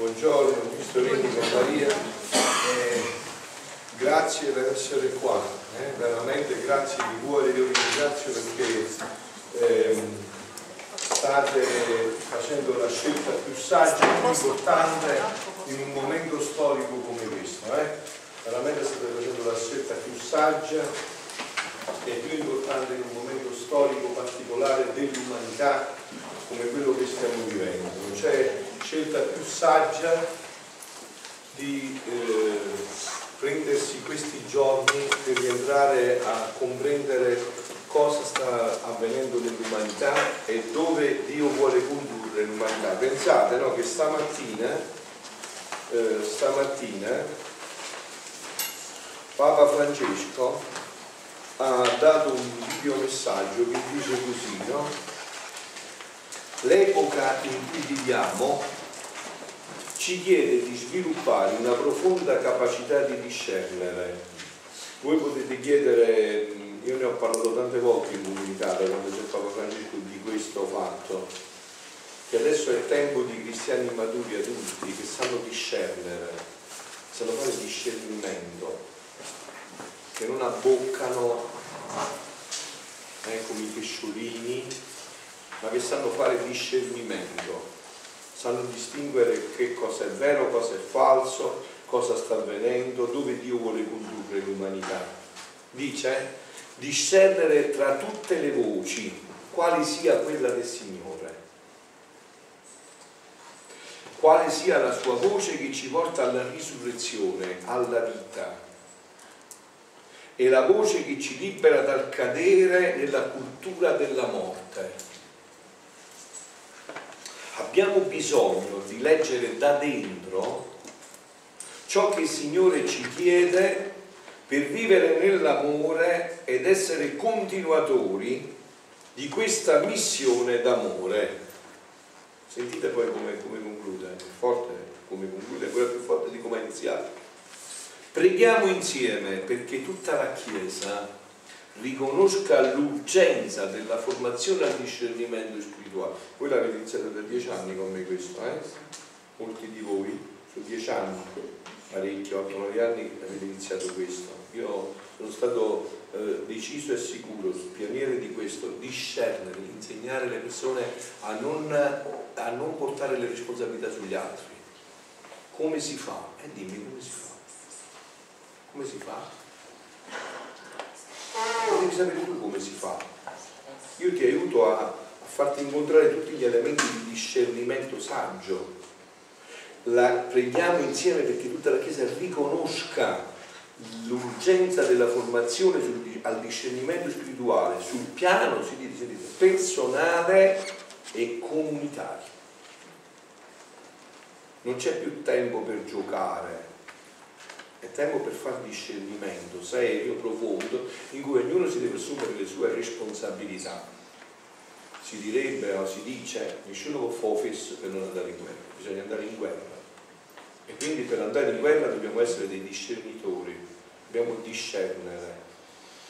buongiorno, visto Rini con Maria, eh, grazie per essere qua, eh, veramente grazie di cuore, io vi ringrazio perché eh, state facendo la scelta più saggia e più importante in un momento storico come questo, eh. veramente state facendo la scelta più saggia e più importante in un momento storico particolare dell'umanità come quello che stiamo vivendo. C'è scelta più saggia di eh, prendersi questi giorni per rientrare a comprendere cosa sta avvenendo nell'umanità e dove Dio vuole condurre l'umanità. Pensate no, che stamattina, eh, stamattina Papa Francesco ha dato un video messaggio che dice così, no? L'epoca in cui viviamo ci chiede di sviluppare una profonda capacità di discernere. Voi potete chiedere, io ne ho parlato tante volte in comunità quando c'è Papa Francesco di questo fatto, che adesso è tempo di cristiani maturi adulti che sanno discernere, sanno fare discernimento, che non abboccano eh, come i pesciolini ma che sanno fare discernimento, sanno distinguere che cosa è vero, cosa è falso, cosa sta avvenendo, dove Dio vuole condurre l'umanità. Dice discernere tra tutte le voci quale sia quella del Signore, quale sia la sua voce che ci porta alla risurrezione, alla vita. E la voce che ci libera dal cadere nella cultura della morte abbiamo bisogno di leggere da dentro ciò che il Signore ci chiede per vivere nell'amore ed essere continuatori di questa missione d'amore. Sentite poi come, come conclude, è forte come conclude, quella più forte di come ha iniziato. Preghiamo insieme perché tutta la Chiesa riconosca l'urgenza della formazione al discernimento spirituale. Voi l'avete iniziato da dieci anni con me questo, eh? Molti di voi, su dieci anni, parecchi, 8-9 anni avete iniziato questo. Io sono stato eh, deciso e sicuro, pioniere di questo, discernere, insegnare le persone a non, a non portare le responsabilità sugli altri. Come si fa? E eh, dimmi come si fa. Come si fa? Devi sapere tu come si fa. Io ti aiuto a, a farti incontrare tutti gli elementi di discernimento saggio. La preghiamo insieme perché tutta la Chiesa riconosca l'urgenza della formazione sul, al discernimento spirituale sul piano si dice, si dice, personale e comunitario. Non c'è più tempo per giocare, è tempo per fare discernimento serio, profondo, in cui ognuno si deve assumere le sue responsabilità. Si direbbe o si dice, nessuno può fare fesso per non andare in guerra, bisogna andare in guerra. E quindi per andare in guerra dobbiamo essere dei discernitori, dobbiamo discernere,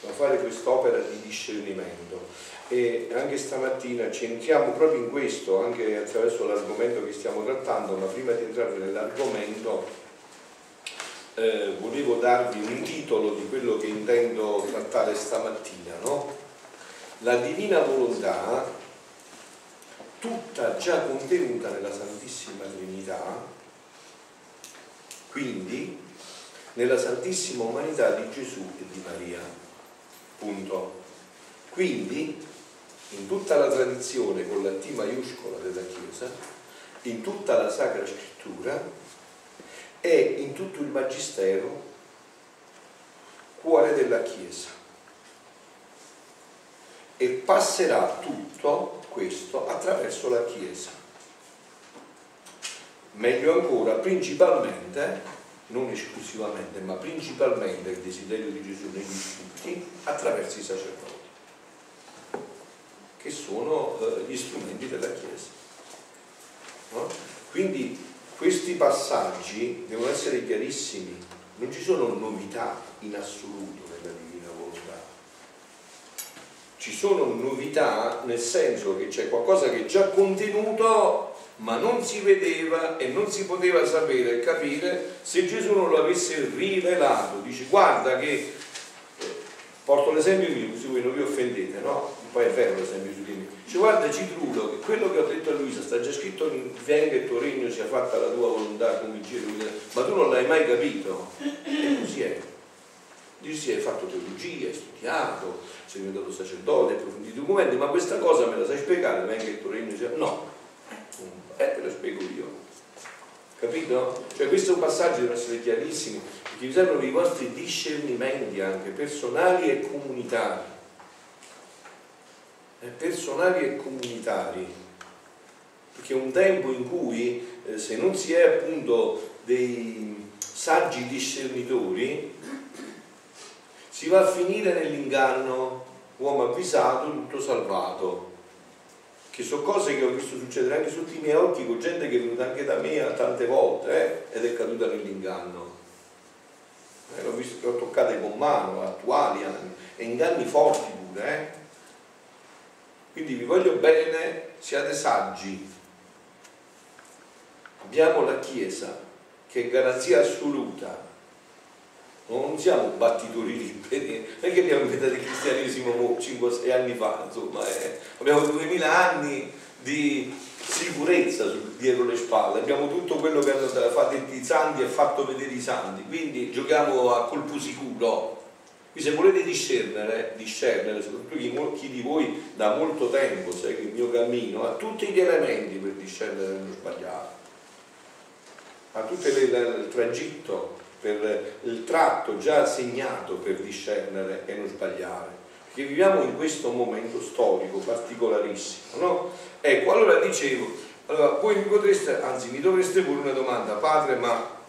dobbiamo fare quest'opera di discernimento. E anche stamattina ci entriamo proprio in questo, anche attraverso l'argomento che stiamo trattando, ma prima di entrare nell'argomento eh, volevo darvi un titolo di quello che intendo trattare stamattina, no? La divina volontà, tutta già contenuta nella Santissima Trinità, quindi nella Santissima Umanità di Gesù e di Maria. Punto. Quindi, in tutta la tradizione con la T maiuscola della Chiesa, in tutta la Sacra Scrittura, è in tutto il Magistero cuore della Chiesa e passerà tutto questo attraverso la Chiesa. Meglio ancora, principalmente, non esclusivamente, ma principalmente il desiderio di Gesù negli tutti, attraverso i sacerdoti, che sono eh, gli strumenti della Chiesa. No? Quindi questi passaggi devono essere chiarissimi, non ci sono novità in assoluto nella divina volontà. Ci sono novità nel senso che c'è qualcosa che è già contenuto ma non si vedeva e non si poteva sapere e capire se Gesù non lo avesse rivelato. Dice guarda che, eh, porto l'esempio mio così voi non vi offendete, no? Poi è vero l'esempio su di me. Dice guarda Citrulo che quello che ho detto a Luisa sta già scritto in venga il tuo regno sia fatta la tua volontà come dice lui, ma tu non l'hai mai capito. E così è. Dice sì, hai fatto teologia, hai studiato, sei diventato sacerdote, hai approfondito i documenti, ma questa cosa me la sai spiegare? Venga il tuo regno sia... No, eh, te lo spiego io. Capito? Cioè questo passaggio deve essere chiarissimo, perché servono i vostri discernimenti anche personali e comunitari. Eh, personali e comunitari. Perché è un tempo in cui eh, se non si è appunto dei saggi discernitori, si va a finire nell'inganno, uomo avvisato, tutto salvato che sono cose che ho visto succedere anche sotto i miei occhi con gente che è venuta anche da me tante volte eh, ed è caduta nell'inganno. Eh, l'ho, visto, l'ho toccate con mano, attuali e inganni forti pure. Eh. Quindi vi voglio bene, siate saggi. Abbiamo la Chiesa che è garanzia assoluta non siamo battitori liberi, non è che abbiamo inventato il cristianesimo 5-6 anni fa, insomma, eh. abbiamo 2000 anni di sicurezza dietro le spalle, abbiamo tutto quello che hanno fatto i santi e fatto vedere i santi, quindi giochiamo a colpo sicuro. Quindi se volete discernere, discernere, soprattutto chi, chi di voi da molto tempo segue il mio cammino, ha tutti gli elementi per discernere nello sbagliato, ha tutto il tragitto per il tratto già segnato per discernere e non sbagliare. Perché viviamo in questo momento storico particolarissimo, no? Ecco, allora dicevo, allora voi mi potreste, anzi mi dovreste porre una domanda, padre, ma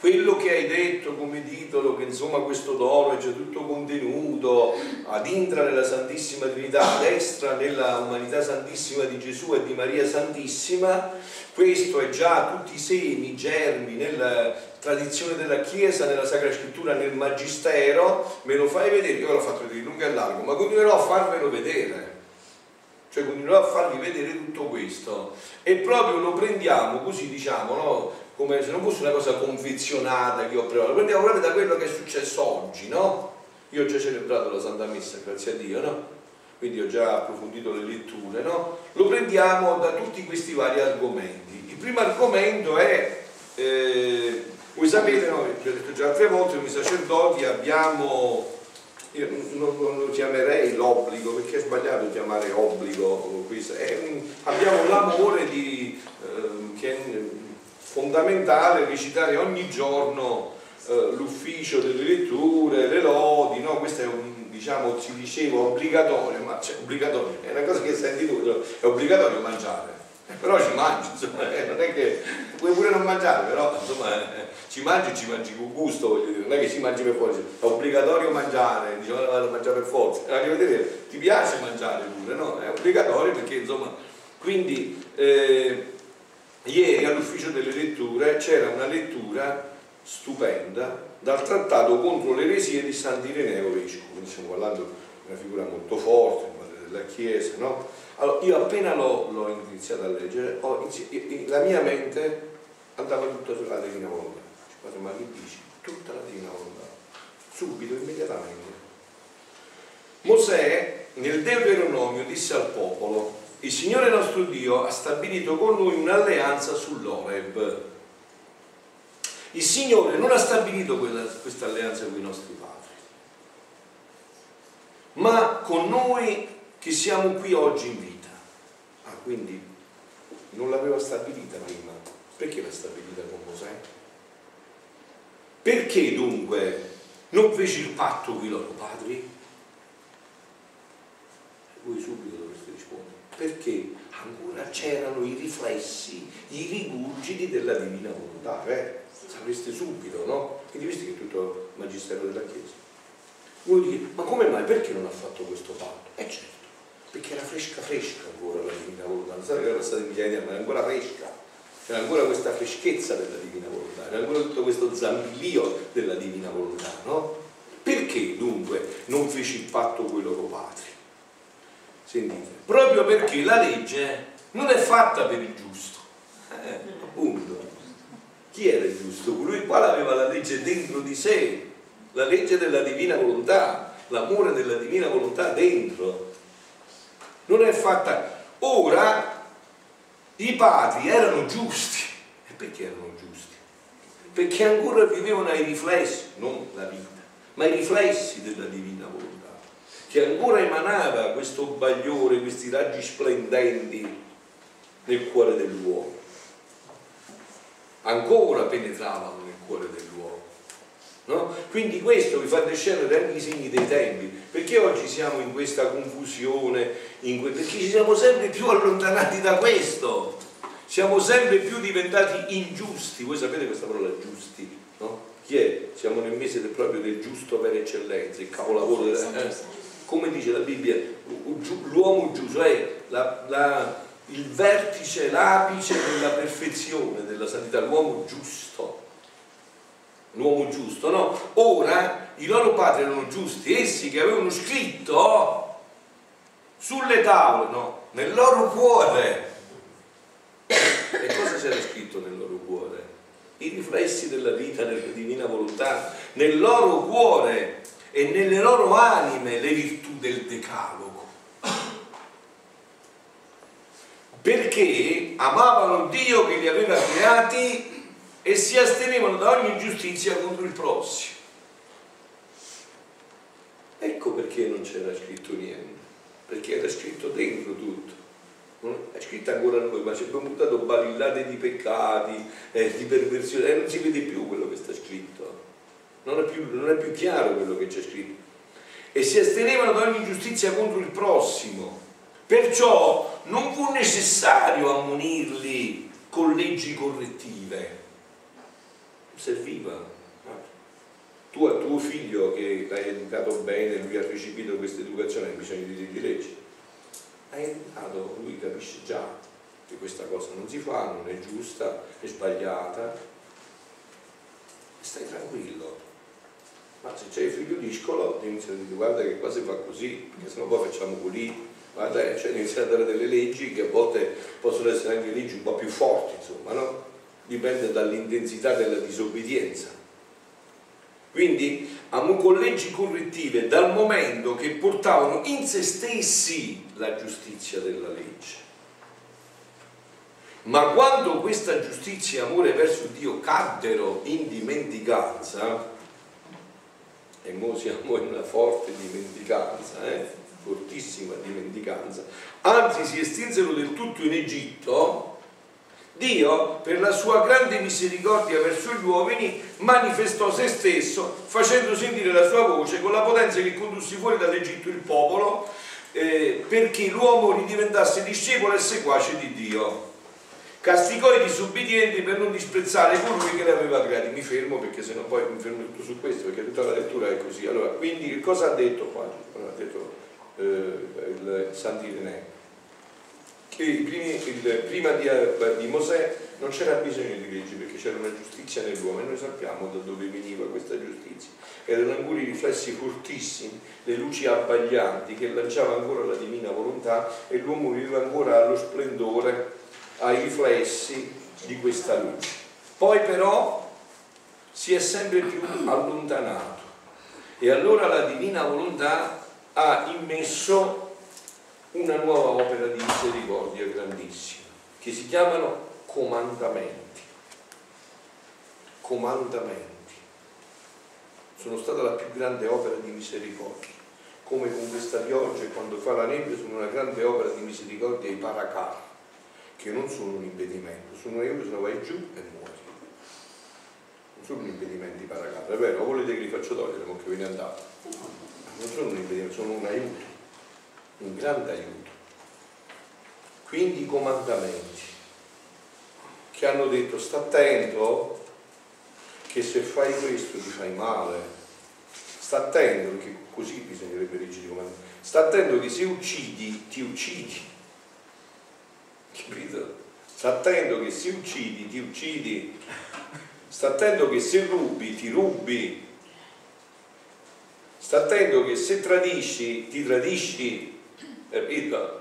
quello che hai detto come titolo, che insomma questo dono è già tutto contenuto ad intra nella Santissima Trinità, a destra nella umanità santissima di Gesù e di Maria Santissima, questo è già tutti i semi, i germi nella tradizione della Chiesa, nella Sacra Scrittura, nel Magistero, me lo fai vedere, io l'ho fatto vedere lungo e largo, ma continuerò a farvelo vedere. Cioè continuerò a farvi vedere tutto questo e proprio lo prendiamo così diciamo, no? Come se non fosse una cosa confezionata che ho provato, prendiamo proprio da quello che è successo oggi, no? Io ho già celebrato la Santa Messa, grazie a Dio, no? Quindi ho già approfondito le letture, no? Lo prendiamo da tutti questi vari argomenti. Il primo argomento è eh, voi sapete, no, vi ho detto già altre volte, noi sacerdoti abbiamo, io non, lo chiamerei l'obbligo, perché è sbagliato chiamare obbligo questo, è, abbiamo l'amore di, eh, che fondamentale recitare ogni giorno eh, l'ufficio delle letture, le lodi, no? questo è un, diciamo, si diceva obbligatorio, ma cioè, obbligatorio, è una cosa che senti tu, è obbligatorio mangiare però ci mangi, insomma, eh, non è che puoi pure non mangiare, però insomma eh, ci mangi ci mangi con gusto, voglio dire, non è che ci mangi per forza, è obbligatorio mangiare, diciamo vado a mangiare per forza, anche vedere, ti piace mangiare pure, no? È obbligatorio perché insomma, quindi eh, ieri all'ufficio delle letture c'era una lettura stupenda dal trattato contro le eresie di Sant'Ireneo Vescovo, quindi stiamo parlando di una figura molto forte, della Chiesa, no? Allora, io appena l'ho, iniziato a leggere, inizi- la mia mente andava tutta sulla Divina Volontà. Ma che dici? Tutta la Divina Volontà. Subito, immediatamente. Mosè nel Deuteronomio disse al popolo, il Signore nostro Dio ha stabilito con noi un'alleanza sull'Oreb. Il Signore non ha stabilito questa alleanza con i nostri padri, ma con noi che siamo qui oggi in vita. Ah, quindi non l'aveva stabilita prima. Perché l'ha stabilita con Mosè? Perché dunque non fece il patto con i loro padri? Voi subito. Perché ancora c'erano i riflessi, i rigurgiti della divina volontà. Eh? Sapreste subito, no? Quindi visto che è tutto il magistero della Chiesa. Voi dite, ma come mai? Perché non ha fatto questo patto? Eh certo perché era fresca fresca ancora la divina volontà, non sapete che era passata migliaia di anni, ma era ancora fresca, c'era ancora questa freschezza della divina volontà, era ancora tutto questo zambilio della divina volontà, no? Perché dunque non fece il patto con i loro padri? Sentite, proprio perché la legge non è fatta per il giusto. Eh, appunto. Chi era il giusto? Colui il quale aveva la legge dentro di sé, la legge della divina volontà, l'amore della divina volontà dentro. Non è fatta. Ora i padri erano giusti. E perché erano giusti? Perché ancora vivevano ai riflessi, non la vita, ma i riflessi della divina volontà, che ancora emanava questo bagliore, questi raggi splendenti nel cuore dell'uomo. Ancora penetravano nel cuore dell'uomo. No? Quindi questo vi fa discernere anche i segni dei tempi. Perché oggi siamo in questa confusione? In que... Perché ci siamo sempre più allontanati da questo. Siamo sempre più diventati ingiusti. Voi sapete questa parola giusti? No? Chi è? Siamo nel mese del, proprio del giusto per eccellenza, il capolavoro della... Eh? Come dice la Bibbia, l'uomo giusto è la, la, il vertice, l'apice della perfezione, della santità, l'uomo giusto l'uomo giusto, no? Ora i loro padri erano giusti, essi che avevano scritto sulle tavole, no, nel loro cuore. E cosa c'era scritto nel loro cuore? I riflessi della vita, della divina volontà, nel loro cuore e nelle loro anime le virtù del decalogo. Perché amavano Dio che li aveva creati e si astenevano da ogni ingiustizia contro il prossimo. Ecco perché non c'era scritto niente, perché era scritto dentro tutto. è scritto ancora noi, ma ci abbiamo buttato barillate di peccati, eh, di perversione, e non si vede più quello che sta scritto. Non è, più, non è più chiaro quello che c'è scritto. E si astenevano da ogni ingiustizia contro il prossimo. Perciò non fu necessario ammonirli con leggi correttive serviva. Tu a tuo figlio che l'hai educato bene, lui ha ricevuto questa educazione, hai bisogno di, di legge. Hai educato, lui capisce già che questa cosa non si fa, non è giusta, è sbagliata. Stai tranquillo. Ma se c'è il figlio discolo, inizia a dire guarda che qua si fa così, perché sennò poi facciamo così. Guarda, cioè inizia a dare delle leggi che a volte possono essere anche leggi un po' più forti, insomma, no? dipende dall'intensità della disobbedienza. Quindi con leggi correttive dal momento che portavano in se stessi la giustizia della legge. Ma quando questa giustizia e amore verso Dio caddero in dimenticanza, e noi siamo in una forte dimenticanza, eh? fortissima dimenticanza, anzi si estinsero del tutto in Egitto, Dio, per la sua grande misericordia verso gli uomini, manifestò se stesso, facendo sentire la sua voce con la potenza che condusse fuori dall'Egitto il popolo, eh, perché l'uomo ridiventasse discepolo e seguace di Dio. Castigò i disubbidienti per non disprezzare colui che li aveva creati. Mi fermo perché sennò poi mi fermo tutto su questo, perché tutta la lettura è così. Allora, quindi cosa ha detto qua? Ha detto eh, il Sant'Ireneo che primi, il, prima di, di, Mosè non c'era bisogno di leggi perché c'era una giustizia nell'uomo e noi sappiamo da dove veniva questa giustizia. Erano ancora i riflessi fortissimi, le luci abbaglianti che lanciava ancora la divina volontà e l'uomo viveva ancora allo splendore, ai riflessi di questa luce. Poi però si è sempre più allontanato e allora la divina volontà ha immesso una nuova opera di misericordia grandissima, che si chiamano comandamenti. Comandamenti. Sono stata la più grande opera di misericordia. Come con questa pioggia e quando fa la nebbia sono una grande opera di misericordia i paracar, che non sono un impedimento, sono io se no vai giù e muori. Non sono un impedimento i paracar, è vero, volete che li faccio togliere, ma che ve ne? Non sono un impedimento, sono un aiuto un grande aiuto. Quindi i comandamenti che hanno detto sta attento che se fai questo ti fai male, sta attento perché così bisognerebbe leggere i comandamenti, sta attento che se uccidi ti uccidi, capito? Sta attento che se uccidi ti uccidi, sta attento che se rubi ti rubi, sta attento che se tradisci ti tradisci capito?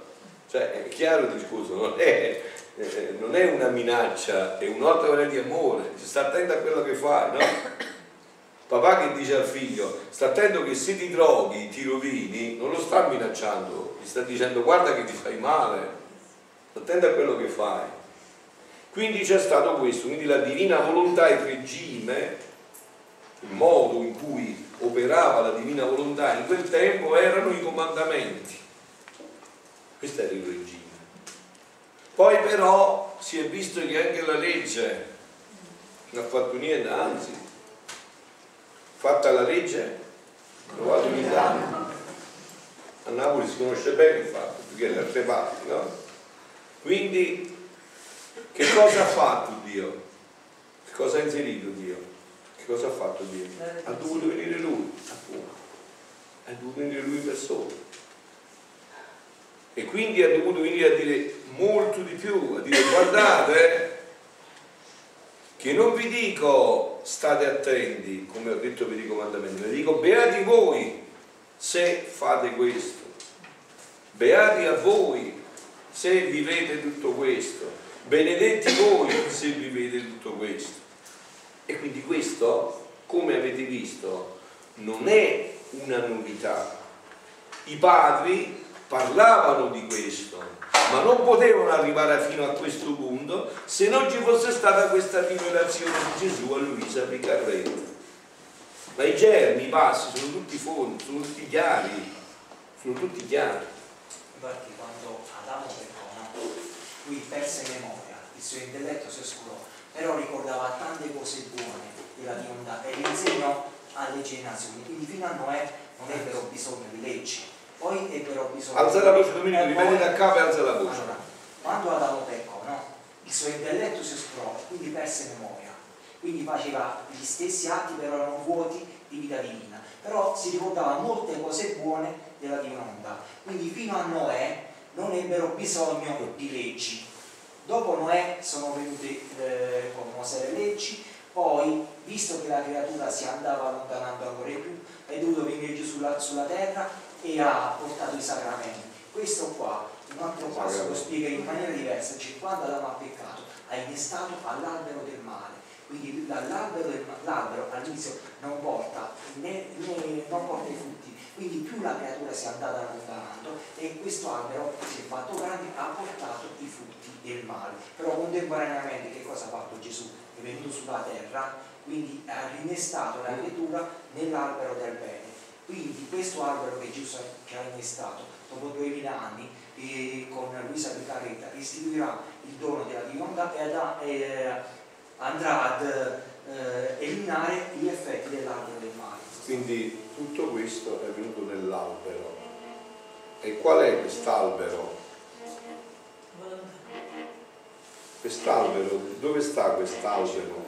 Cioè è chiaro il discorso, non è, eh, non è una minaccia, è maniera di amore, sta attento a quello che fai, no? Papà che dice al figlio, sta attento che se ti droghi, ti rovini, non lo sta minacciando, gli sta dicendo guarda che ti fai male, sta attento a quello che fai. Quindi c'è stato questo, quindi la divina volontà, il regime, il modo in cui operava la divina volontà in quel tempo erano i comandamenti. Questo era il regime. Poi però si è visto che anche la legge non ha fatto niente, anzi, fatta la legge, trovato in Italia. A Napoli si conosce bene il fatto, perché le altre parti, no? Quindi, che cosa ha fatto Dio? Che cosa ha inserito Dio? Che cosa ha fatto Dio? Ha dovuto venire Lui, appunto. Ha dovuto venire Lui in persona e quindi ha dovuto venire a dire molto di più, a dire guardate che non vi dico state attenti, come ho detto per i comandamenti, ma vi dico beati voi se fate questo, beati a voi se vivete tutto questo, benedetti voi se vivete tutto questo. E quindi questo, come avete visto, non è una novità. I padri parlavano di questo, ma non potevano arrivare fino a questo punto se non ci fosse stata questa rivelazione di Gesù a Luisa Piccarretta. Ma i germi, i passi sono tutti fondi, sono tutti chiari, sono tutti chiari. Adamo peccò, lui perse memoria, il suo intelletto si oscurò, però ricordava tante cose buone della divinità e le insegnò alle generazioni, quindi fino a Noè non ebbero bisogno di leggi. Poi ebbero bisogno alza la voce Domenico ripeti da capo e alza la voce. Allora, quando Adamo peccò no? il suo intelletto si oscurò quindi perse memoria. Quindi faceva gli stessi atti però erano vuoti di vita divina. Però si ricordava molte cose buone della divinità quindi fino a Noè non ebbero bisogno di leggi. Dopo Noè sono venute eh, con Mosè le leggi poi visto che la creatura si andava allontanando ancora di più è dovuto venire Gesù sulla, sulla terra e ha portato i sacramenti. Questo qua, un altro passo lo spiega in maniera diversa, cioè quando Adamo ha peccato ha innestato all'albero del male, quindi l'albero all'inizio non porta, né, né, non porta i frutti, quindi più la creatura si è andata allontanando e questo albero si è fatto grande, ha portato i frutti del male. Però contemporaneamente che cosa ha fatto Gesù? È venuto sulla terra, quindi ha rinnestato la creatura nell'albero del bene quindi questo albero che Gesù che ha innestato dopo 2000 anni eh, con Luisa Piccarretta istituirà il dono della divinità e eh, andrà ad eh, eliminare gli effetti dell'albero del male. Quindi tutto questo è venuto nell'albero. E qual è quest'albero? Quest'albero, dove sta quest'albero?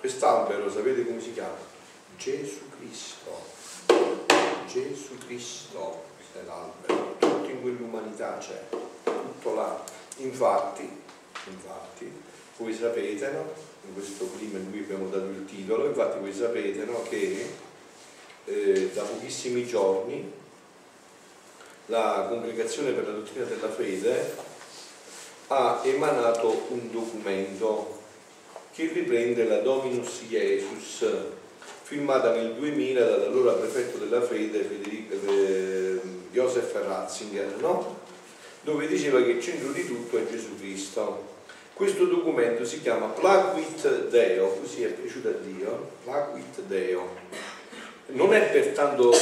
Quest'albero sapete come si chiama? Gesù Cristo. Gesù Cristo è l'albero, tutto in quell'umanità c'è, tutto là. Infatti, infatti, voi sapete, no? In questo prima in cui abbiamo dato il titolo, infatti voi sapete no? che eh, da pochissimi giorni la Congregazione per la Dottrina della Fede ha emanato un documento che riprende la Dominus Jesus firmata nel 2000 dall'allora prefetto della fede Federico, eh, Joseph Ratzinger, no? dove diceva che il centro di tutto è Gesù Cristo. Questo documento si chiama Plaguit Deo, così è piaciuto a Dio, Plaguit Deo. Non è pertanto,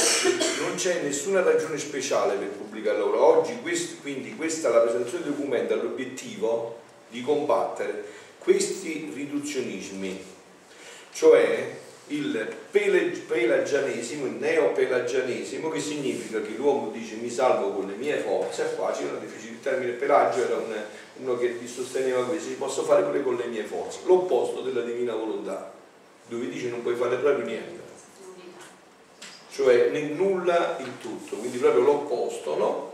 non c'è nessuna ragione speciale per pubblicarlo ora. Oggi, quest, quindi, questa la presentazione del documento ha l'obiettivo di combattere questi riduzionismi, cioè il pelagianesimo, il neopelagianesimo, che significa che l'uomo dice mi salvo con le mie forze, qua c'è una difficile, il termine pelagio era un, uno che sosteneva questo, si posso fare pure con le mie forze, l'opposto della divina volontà, dove dice non puoi fare proprio niente, cioè nel nulla il tutto, quindi proprio l'opposto, no?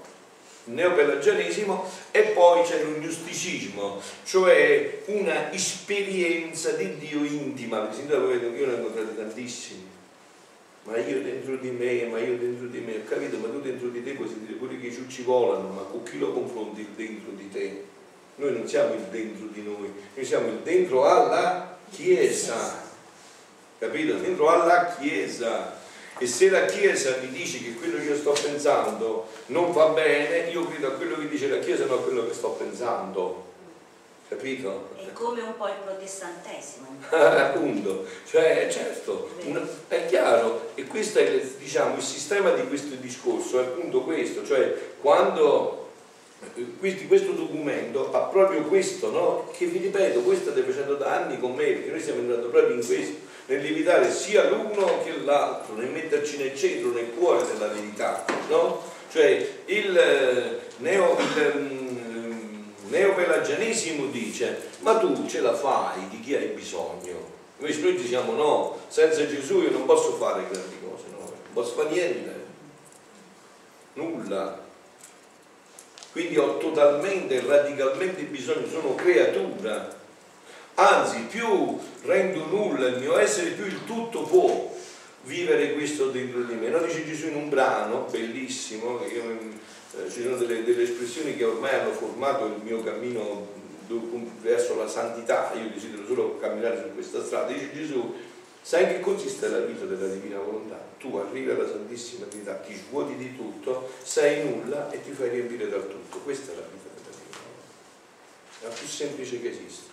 Neopelagianesimo e poi c'è l'ognosticismo, cioè una esperienza di Dio intima, io ne ho incontrati tantissimi, ma io dentro di me, ma io dentro di me, ho capito, ma tu dentro di te puoi sentire pure che i ciucci volano, ma con chi lo confronti il dentro di te? Noi non siamo il dentro di noi, noi siamo il dentro alla Chiesa, capito? Dentro alla Chiesa. E se la Chiesa mi dice che quello che io sto pensando non va bene, io credo a quello che dice la Chiesa, non a quello che sto pensando. Capito? È come un po' il protestantesimo. Appunto, cioè certo, una, è chiaro, e questo è diciamo, il sistema di questo discorso, è appunto questo, cioè quando questo documento ha proprio questo, no? che vi ripeto, voi state facendo da anni con me, perché noi stiamo entrando proprio in questo, nell'evitare sia l'uno che l'altro, nel metterci nel centro, nel cuore della verità, no? Cioè il eh, neo... Mm, neopelagianesimo dice ma tu ce la fai di chi hai bisogno invece noi diciamo no senza Gesù io non posso fare grandi cose no? non posso fare niente nulla quindi ho totalmente radicalmente bisogno sono creatura anzi più rendo nulla il mio essere più il tutto può vivere questo dentro di me no? dice Gesù in un brano bellissimo che io eh, ci sono delle, delle, espressioni che ormai hanno formato il mio cammino verso la santità, io desidero solo camminare su questa strada, dice Gesù, sai che consiste la vita della divina volontà? Tu arrivi alla Santissima Trinità, ti svuoti di tutto, sei nulla e ti fai riempire dal tutto. Questa è la vita della divina volontà. La più semplice che esiste.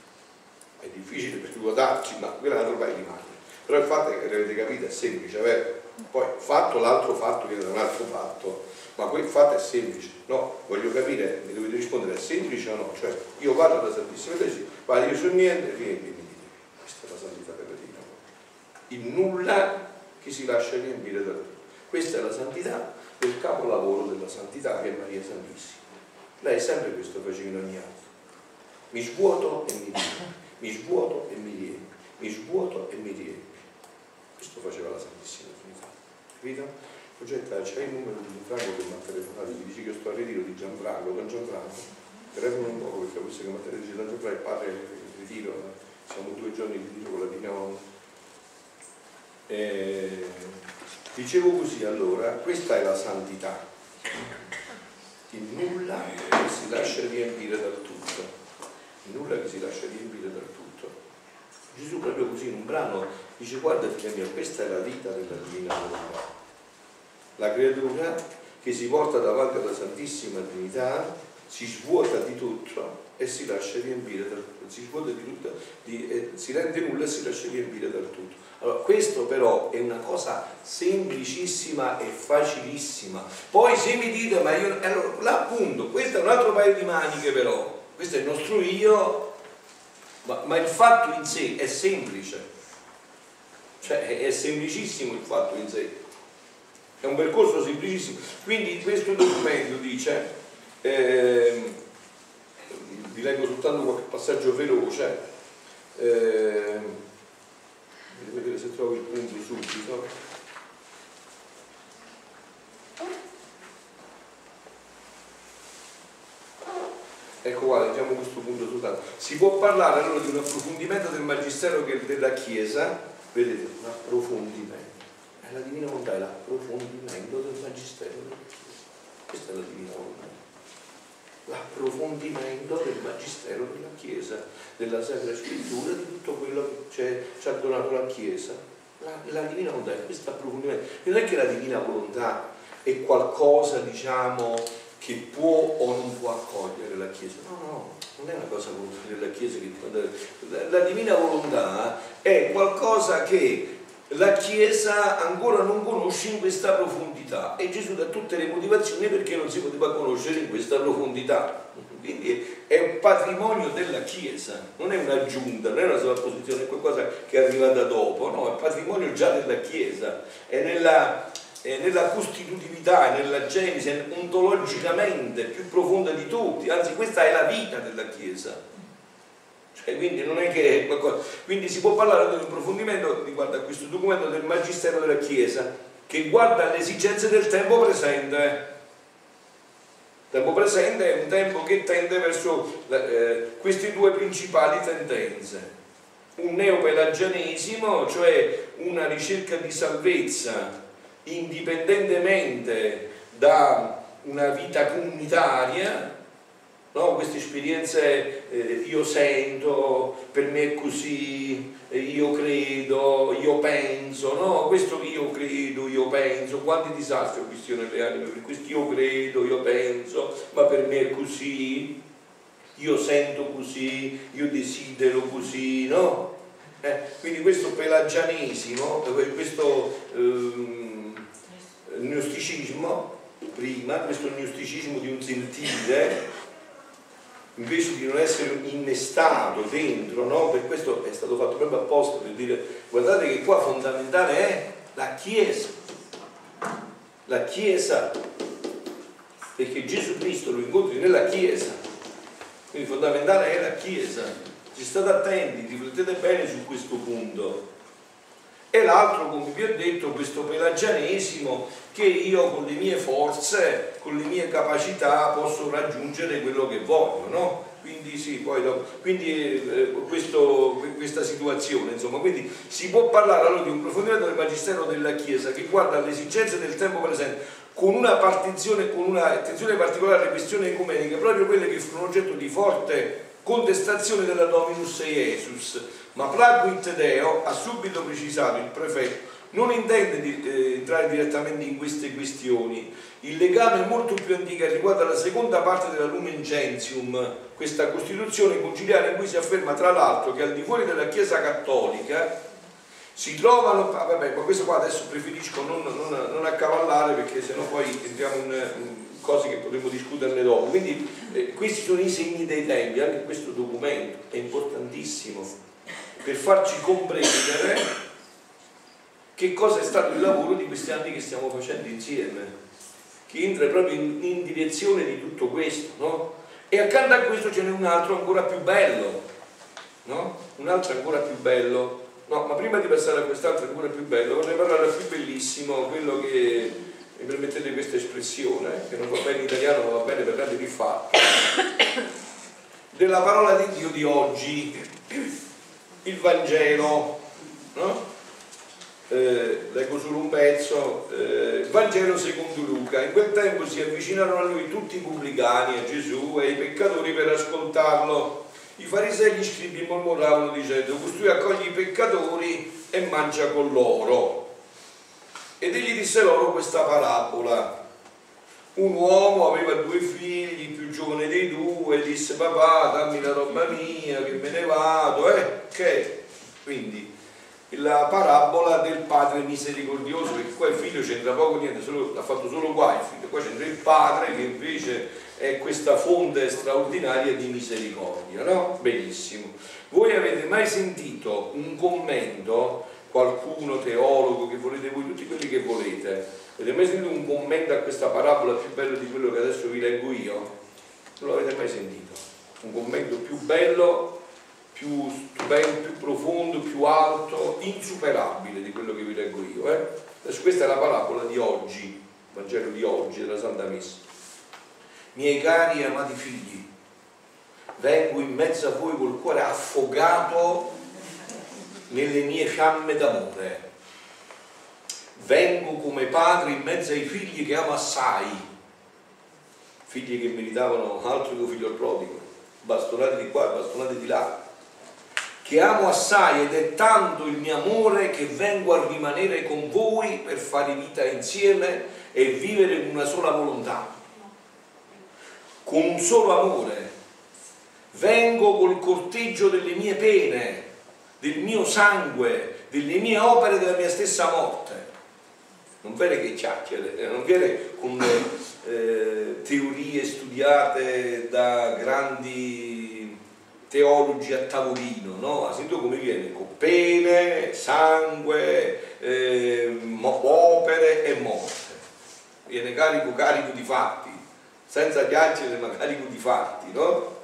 È difficile per svuotarci, ma quella è una roba rimane. Però il fatto è che avete capito, è semplice, vero? Poi fatto l'altro fatto viene da un altro fatto ma quel fatto è semplice, no? Voglio capire, mi dovete rispondere, è semplice o no? Cioè, io vado alla Santissima Chiesa, vado io su niente, riempimi di te. Questa è la santità Divina Il nulla che si lascia riempire da tutto. Questa è la santità del capolavoro della santità che è Maria Santissima. Lei è sempre questo faceva in ogni atto. Mi svuoto e mi riempio, mi svuoto e mi riempio, mi svuoto e mi riempio. Questo faceva la Santissima Trinità. Capito? Progetta, c'è il numero di Gianfranco che mi ha telefonato, gli dice che io sto a ritiro di Gianfranco, don Gianfranco, telefono un po' perché questo che mi ha telefonato Gianfranco è padre in ritiro, siamo due giorni di ritiro con la Divina eh, dicevo così allora, questa è la santità, il nulla si lascia riempire dal tutto, il nulla che si lascia riempire dal tutto. Gesù proprio così in un brano dice guarda figlia mia, questa è la vita della divina volontà la creatura che si porta davanti alla Santissima Trinità si svuota di tutto e si lascia riempire dal tutto, si svuota di tutto, di, eh, si rende nulla e si lascia riempire dal tutto. Allora, questo però è una cosa semplicissima e facilissima. Poi se mi dite, ma io, allora, l'appunto, questo è un altro paio di maniche però, questo è il nostro io, ma, ma il fatto in sé è semplice, cioè è semplicissimo il fatto in sé è un percorso semplicissimo. Quindi questo documento dice, eh, vi leggo soltanto qualche passaggio veloce, eh, vedere se trovo il punto subito. Ecco qua, leggiamo questo punto soltanto. Si può parlare allora di un approfondimento del magistero della Chiesa, vedete, un approfondimento è la divina volontà, è l'approfondimento del magistero della Chiesa. Questa è la divina volontà. L'approfondimento del magistero della Chiesa, della Sacra Scrittura, di tutto quello che ci ha donato la Chiesa. La, la divina volontà è questo approfondimento. Non è che la divina volontà è qualcosa, diciamo, che può o non può accogliere la Chiesa. No, no, non è una cosa della Chiesa che la, la divina volontà è qualcosa che la Chiesa ancora non conosce in questa profondità e Gesù dà tutte le motivazioni perché non si poteva conoscere in questa profondità. Quindi è un patrimonio della Chiesa, non è un'aggiunta, non è una sovrapposizione, è qualcosa che è arrivata dopo, no, è patrimonio già della Chiesa, è nella, è nella costitutività, nella genesi, ontologicamente più profonda di tutti, anzi questa è la vita della Chiesa cioè, quindi non è che è qualcosa. Quindi si può parlare di un approfondimento riguardo a questo documento del Magistero della Chiesa che guarda alle esigenze del tempo presente. Il tempo presente è un tempo che tende verso eh, queste due principali tendenze. un neopelagianesimo, cioè una ricerca di salvezza indipendentemente da una vita comunitaria, no? queste esperienze eh, io sento, per me è così, eh, io credo, io penso, no? questo io credo, io penso, quanti disastri ho visto nelle anime per questo io credo, io penso, ma per me è così, io sento così, io desidero così, no? Eh, quindi questo pelagianesimo, eh, questo ehm, gnosticismo, prima, questo gnosticismo di un sentire, invece di non essere innestato dentro, no? per questo è stato fatto proprio apposta per dire guardate che qua fondamentale è la Chiesa, la Chiesa, perché Gesù Cristo lo incontri nella Chiesa, quindi fondamentale è la Chiesa, ci state attenti, riflettete bene su questo punto. E l'altro, come vi ho detto, questo pelagianesimo che io con le mie forze, con le mie capacità posso raggiungere quello che voglio, no? Quindi sì, poi dopo, quindi eh, questo, questa situazione, insomma, quindi si può parlare allora di un approfondimento del Magistero della Chiesa che guarda alle esigenze del tempo presente con una partizione, con un'attenzione particolare alle questioni ecumeniche, proprio quelle che furono oggetto di forte contestazione della Dominus Jesus, ma Plaguit Deo ha subito precisato il prefetto non intende di, eh, entrare direttamente in queste questioni. Il legame molto più antico riguarda la seconda parte della Lumen Gentium, questa Costituzione conciliare in cui si afferma tra l'altro che al di fuori della Chiesa Cattolica si trovano, ah, vabbè, ma questo qua adesso preferisco non, non, non accavallare perché sennò poi entriamo in, in cose che potremmo discuterne dopo. Quindi eh, questi sono i segni dei tempi, anche questo documento è importantissimo per farci comprendere che cosa è stato il lavoro di questi anni che stiamo facendo insieme, che entra proprio in, in direzione di tutto questo, no? E accanto a questo ce n'è un altro ancora più bello, no? Un altro ancora più bello. No, ma prima di passare a quest'altro ancora più bello, vorrei parlare del più bellissimo, quello che, mi permettete questa espressione, che non va bene in italiano, ma va bene per tanti rifatto, della parola di Dio di oggi, il Vangelo, no? eh, leggo solo un pezzo, eh, Vangelo secondo Luca, in quel tempo si avvicinarono a lui tutti i pubblicani, a Gesù e i peccatori per ascoltarlo. I farisei e gli scribi mormoravano dicendo, costui accoglie i peccatori e mangia con loro. Ed egli disse loro questa parabola. Un uomo aveva due figli, più giovane dei due, disse papà dammi la roba mia che me ne vado, eh? Quindi la parabola del padre misericordioso, perché qua il figlio c'entra poco niente, solo, ha fatto solo qua il figlio, qua c'entra il padre che invece è questa fonte straordinaria di misericordia, no? Benissimo. Voi avete mai sentito un commento, qualcuno, teologo, che volete voi, tutti quelli che volete, avete mai sentito un commento a questa parabola più bello di quello che adesso vi leggo io? Non l'avete mai sentito? Un commento più bello più stupendo, più profondo, più alto, insuperabile di quello che vi leggo io. Eh? Adesso questa è la parabola di oggi, il Vangelo di oggi, della Santa Messa. Miei cari e amati figli, vengo in mezzo a voi col cuore affogato nelle mie fiamme d'amore. Vengo come padre in mezzo ai figli che amo assai, figli che meritavano altro che un figlio prodigo, bastonati di qua, bastonati di là, che amo assai ed è tanto il mio amore che vengo a rimanere con voi per fare vita insieme e vivere in una sola volontà. Con un solo amore. Vengo col corteggio delle mie pene, del mio sangue, delle mie opere, della mia stessa morte. Non viene che chiacchiere, eh, non viene con eh, teorie studiate da grandi teologi a tavolino, no? Ha sentito come viene? Con pene, sangue, eh, opere e morte. Viene carico, carico di fatti, senza piacere ma carico di fatti, no?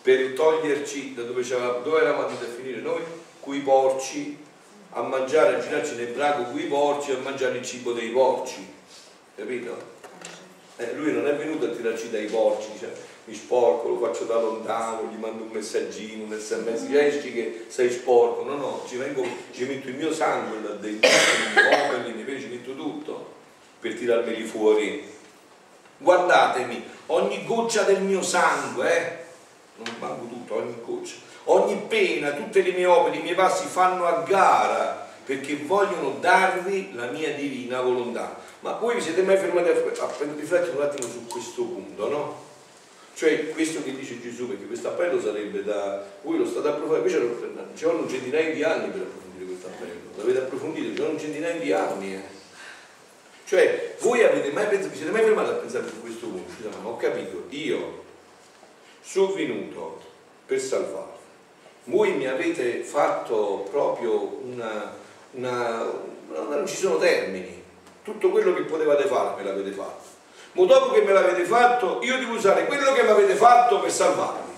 Per toglierci da dove, dove eravamo andati a finire noi? Quei porci, a mangiare, a girarci nel braco quei porci, a mangiare il cibo dei porci, capito? Eh, lui non è venuto a tirarci dai porci, cioè, mi sporco, lo faccio da lontano, gli mando un messaggino, un sms, esci che sei sporco, no no, ci, vengo, ci metto il mio sangue là dentro, i miei ci metto tutto per tirarmeli fuori. Guardatemi, ogni goccia del mio sangue, eh? non manco tutto, ogni goccia, ogni pena, tutte le mie opere, i miei passi fanno a gara perché vogliono darvi la mia divina volontà. Ma voi vi siete mai fermati a riflettere un attimo su questo punto, no? Cioè questo che dice Gesù, perché questo appello sarebbe da... Voi lo state approfondendo, invece ci vogliono centinaia di anni per approfondire questo appello, l'avete approfondito, ci vogliono centinaia di anni. Eh. Cioè voi avete mai pensato, vi siete mai fermati a pensare su questo punto? Ma ho capito, io sono venuto per salvarvi. Voi mi avete fatto proprio una, una, non ci sono termini, tutto quello che potevate fare me l'avete fatto ma dopo che me l'avete fatto io devo usare quello che mi avete fatto per salvarmi.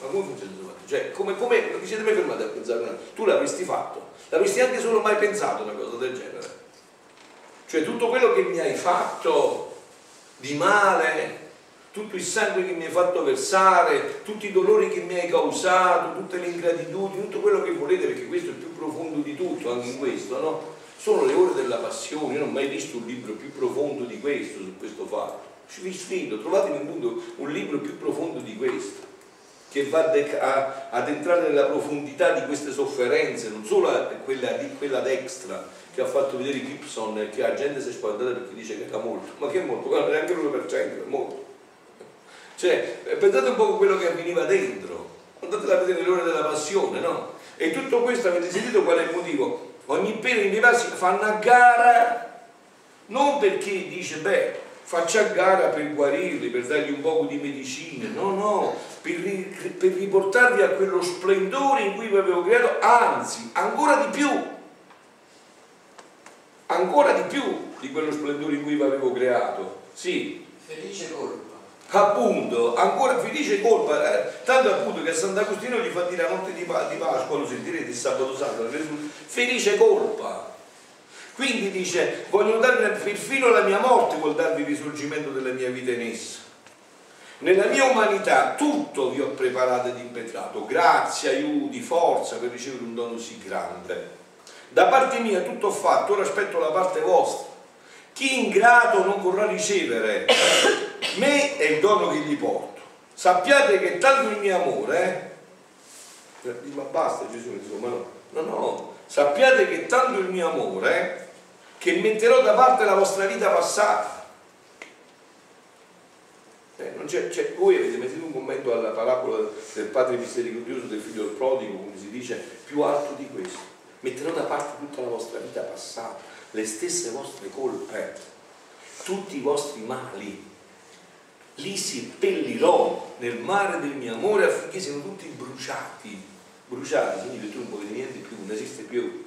Ma come funziona cioè come, come vi siete mai fermati a pensare tu l'avresti fatto? L'avresti anche solo mai pensato una cosa del genere? Cioè tutto quello che mi hai fatto di male tutto il sangue che mi hai fatto versare, tutti i dolori che mi hai causato, tutte le ingratitudini, tutto quello che volete, perché questo è il più profondo di tutto, anche in questo, no? Sono le ore della passione, io non ho mai visto un libro più profondo di questo, su questo fatto. Vi sfido, trovate nel mondo un libro più profondo di questo, che va ad entrare nella profondità di queste sofferenze, non solo quella, quella destra che ha fatto vedere Gibson che la gente si è spaventata perché dice che era molto, ma che è molto? Non neanche l'1%, è molto. Cioè, pensate un po' a quello che avveniva dentro, andate a vedere le ore della passione, no? E tutto questo avete sentito qual è il motivo? Ogni pelo vivasi fanno a gara non perché dice beh faccio a gara per guarirli, per dargli un po' di medicine, no, no, per, per riportarvi a quello splendore in cui vi avevo creato, anzi, ancora di più, ancora di più di quello splendore in cui vi avevo creato, sì. Felice colpa. Appunto, ancora felice colpa, eh? tanto appunto che Sant'Agostino gli fa dire la notte di, di Pasqua, lo sentirete il sabato santo, felice colpa. Quindi dice, voglio darvi perfino la mia morte, vuol darvi il risorgimento della mia vita in essa. Nella mia umanità tutto vi ho preparato ed impetrato, grazie, aiuti, forza per ricevere un dono sì grande. Da parte mia tutto ho fatto, ora aspetto la parte vostra. Chi ingrato non vorrà ricevere me è il dono che gli porto. Sappiate che tanto il mio amore, eh? ma basta Gesù, insomma, no, no, no, sappiate che tanto il mio amore che metterò da parte la vostra vita passata. Eh, c'è, c'è, voi avete messo un commento alla parabola del padre misericordioso del figlio del prodigo, come si dice, più alto di questo. Metterò da parte tutta la vostra vita passata, le stesse vostre colpe, tutti i vostri mali. Li seppellirò nel mare del mio amore affinché siano tutti bruciati bruciati, quindi il tuo non di niente più, non esiste più.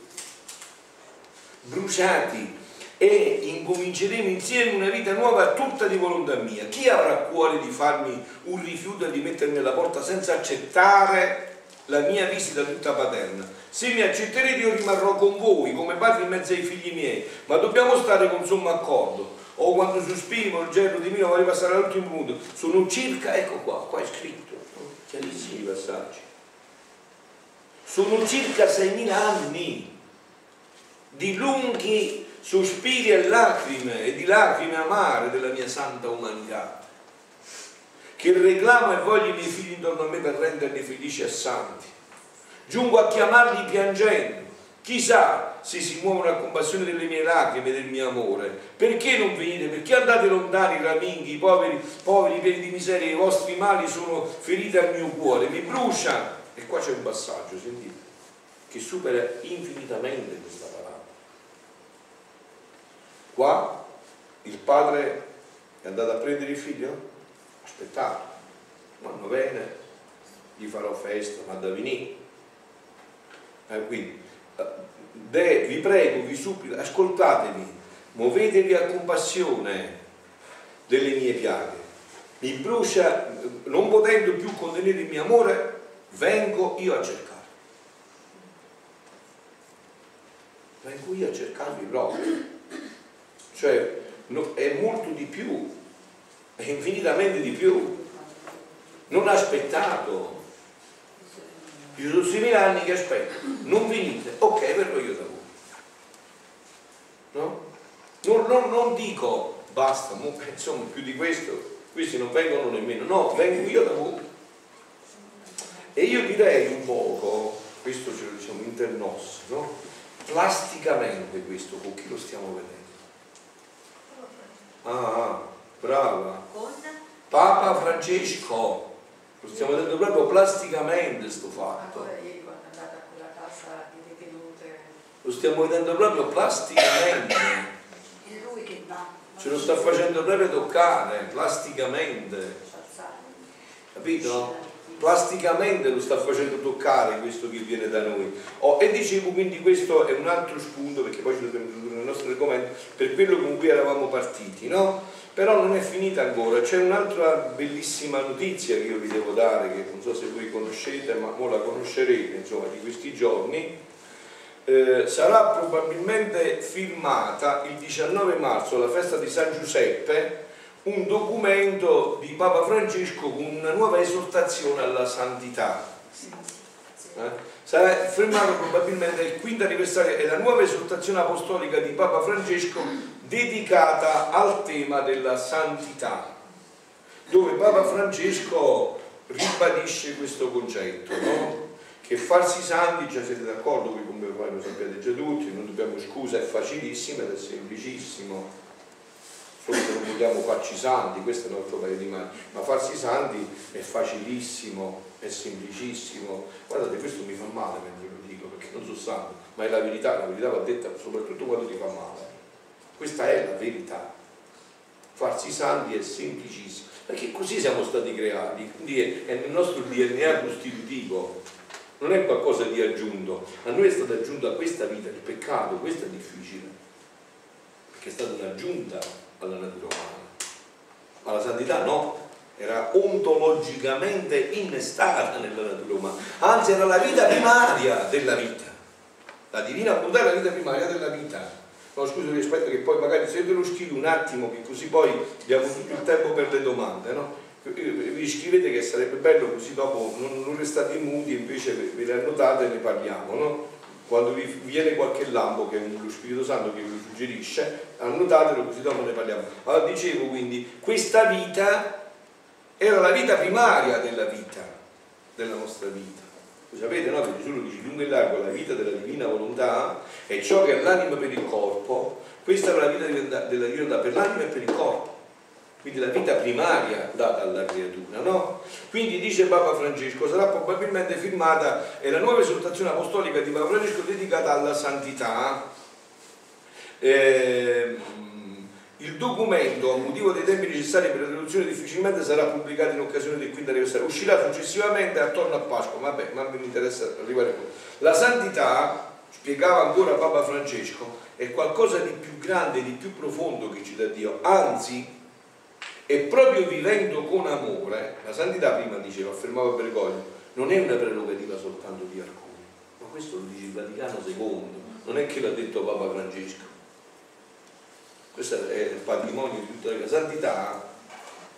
Bruciati e incominceremo insieme una vita nuova tutta di volontà mia. Chi avrà cuore di farmi un rifiuto e di mettermi alla porta senza accettare la mia visita tutta paterna? Se mi accetterete io rimarrò con voi come padre in mezzo ai figli miei, ma dobbiamo stare con sommo accordo. O quando sospiro il gerro di mio vorrei passare all'ultimo punto, sono circa, ecco qua, qua è scritto, chiarissimi passaggi. Sono circa 6.000 anni di lunghi sospiri e lacrime e di lacrime amare della mia santa umanità che reclamo e voglio i miei figli intorno a me per renderli felici e santi. Giungo a chiamarli piangendo chissà se si muovono a compassione delle mie lacrime del mio amore perché non venite? perché andate lontani raminghi, poveri, poveri pieni di miseria i vostri mali sono feriti al mio cuore mi bruciano e qua c'è un passaggio, sentite, che supera infinitamente questa parola. Qua il padre è andato a prendere il figlio? Aspettate, quando viene gli farò festa, ma da venire. Eh, quindi, de, vi prego, vi supplico, ascoltatemi, muovetevi a compassione delle mie piaghe. Mi brucia, non potendo più contenere il mio amore, vengo io a cercarvi. Vengo io a cercarvi proprio. Cioè, no, è molto di più, è infinitamente di più. non aspettato. Sono 6.000 anni che aspetto, non venite, ok, verrò io da voi. No? Non, non, non dico basta, insomma più di questo, questi non vengono nemmeno, no, vengo io da voi. E io direi un poco, questo ce lo diciamo internos, no? plasticamente questo con chi lo stiamo vedendo. Ah, ah brava. Papa Francesco. Lo stiamo vedendo proprio plasticamente sto fatto. Lo stiamo vedendo proprio plasticamente. È lui che va. Ce lo sta facendo proprio toccare, plasticamente. Capito? plasticamente lo sta facendo toccare questo che viene da noi. Oh, e dicevo quindi questo è un altro spunto, perché poi ci dobbiamo introdurre nel nostro argomento, per quello con cui eravamo partiti, no? Però non è finita ancora, c'è un'altra bellissima notizia che io vi devo dare, che non so se voi conoscete, ma ora la conoscerete, insomma, di questi giorni. Eh, sarà probabilmente firmata il 19 marzo, la festa di San Giuseppe, un documento di Papa Francesco con una nuova esortazione alla santità. Eh? Sarà firmato probabilmente il quinto anniversario e la nuova esortazione apostolica di Papa Francesco dedicata al tema della santità, dove Papa Francesco ribadisce questo concetto, no? che farsi santi, già siete d'accordo, voi come lo sapete già tutti, non dobbiamo scusa, è facilissimo ed è semplicissimo solo se non vogliamo farci santi, questo è un altro paio di mani, ma farsi santi è facilissimo, è semplicissimo. Guardate, questo mi fa male mentre lo dico, perché non sono santo, ma è la verità, la verità va detta soprattutto quando ti fa male. Questa è la verità. Farsi santi è semplicissimo, perché così siamo stati creati, quindi è, nel nostro DNA costitutivo, non è qualcosa di aggiunto. A noi è stato aggiunto a questa vita il peccato, questo è difficile, perché è stata un'aggiunta alla natura umana. Ma la santità no, era ontologicamente innestata nella natura umana, anzi era la vita primaria della vita. La divina bontà è la vita primaria della vita. No, scusa, rispetto che poi magari se te lo scrivi un attimo, che così poi abbiamo tutto il tempo per le domande, no? Vi scrivete che sarebbe bello così dopo non, non restate muti, invece ve le annotate e ne parliamo, no? quando vi viene qualche lampo che è lo Spirito Santo che vi suggerisce, annotatelo così dopo ne parliamo. Allora dicevo quindi, questa vita era la vita primaria della vita, della nostra vita. Lo sapete, no? Che Gesù lo dice lungo e largo, la vita della divina volontà è ciò che è l'anima per il corpo, questa è la vita della divinità per l'anima e per il corpo quindi la vita primaria data alla creatura, no? Quindi dice Papa Francesco, sarà probabilmente firmata è la nuova esortazione apostolica di Papa Francesco dedicata alla santità. Eh, il documento, a motivo dei tempi necessari per la traduzione difficilmente sarà pubblicato in occasione del quinto anniversario, uscirà successivamente attorno a Pasqua, vabbè, ma mi interessa arrivare qui. La santità, spiegava ancora Papa Francesco, è qualcosa di più grande, di più profondo che ci dà Dio, anzi e proprio vivendo con amore, la santità prima diceva, affermava Bergoglio, non è una prerogativa soltanto di alcuni, ma questo lo dice il Vaticano II, non è che l'ha detto Papa Francesco. Questo è il patrimonio di tutta la santità,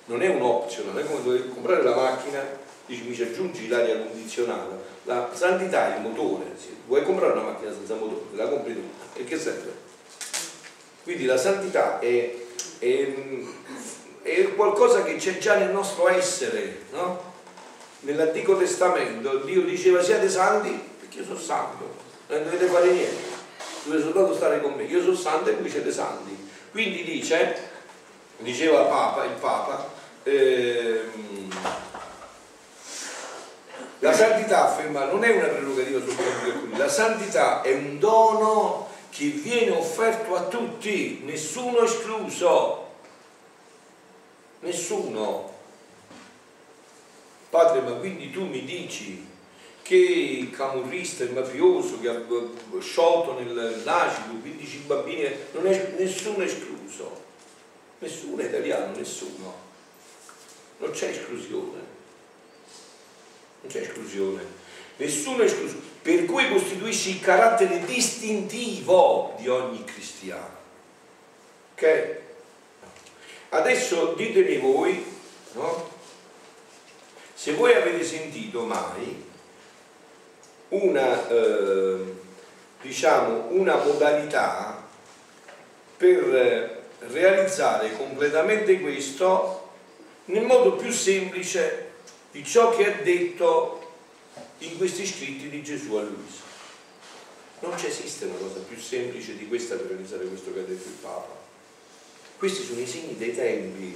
non è un optional, è come comprare la macchina, dici mi ci aggiungi l'aria condizionata, la santità è il motore, vuoi comprare una macchina senza motore, la compri tu, e che serve? Quindi la santità è, è è qualcosa che c'è già nel nostro essere, no? Nell'Antico Testamento Dio diceva siate santi perché io sono santo, non dovete fare niente, dovete soltanto stare con me, io sono santo e voi siete santi. Quindi dice, diceva Papa, il Papa ehm, la santità afferma non è una prerogativa soltanto di la santità è un dono che viene offerto a tutti, nessuno escluso. Nessuno. Padre, ma quindi tu mi dici che il camorrista, mafioso che ha sciolto nell'acido 15 bambini, non è nessuno escluso. Nessuno italiano, nessuno. Non c'è esclusione. Non c'è esclusione. Nessuno è escluso. Per cui costituisce il carattere distintivo di ogni cristiano. Ok? Adesso ditemi voi, no? Se voi avete sentito mai una, eh, diciamo, una modalità per realizzare completamente questo nel modo più semplice di ciò che è detto in questi scritti di Gesù a Luisa. Non ci esiste una cosa più semplice di questa per realizzare questo che ha detto il Papa. Questi sono i segni dei tempi.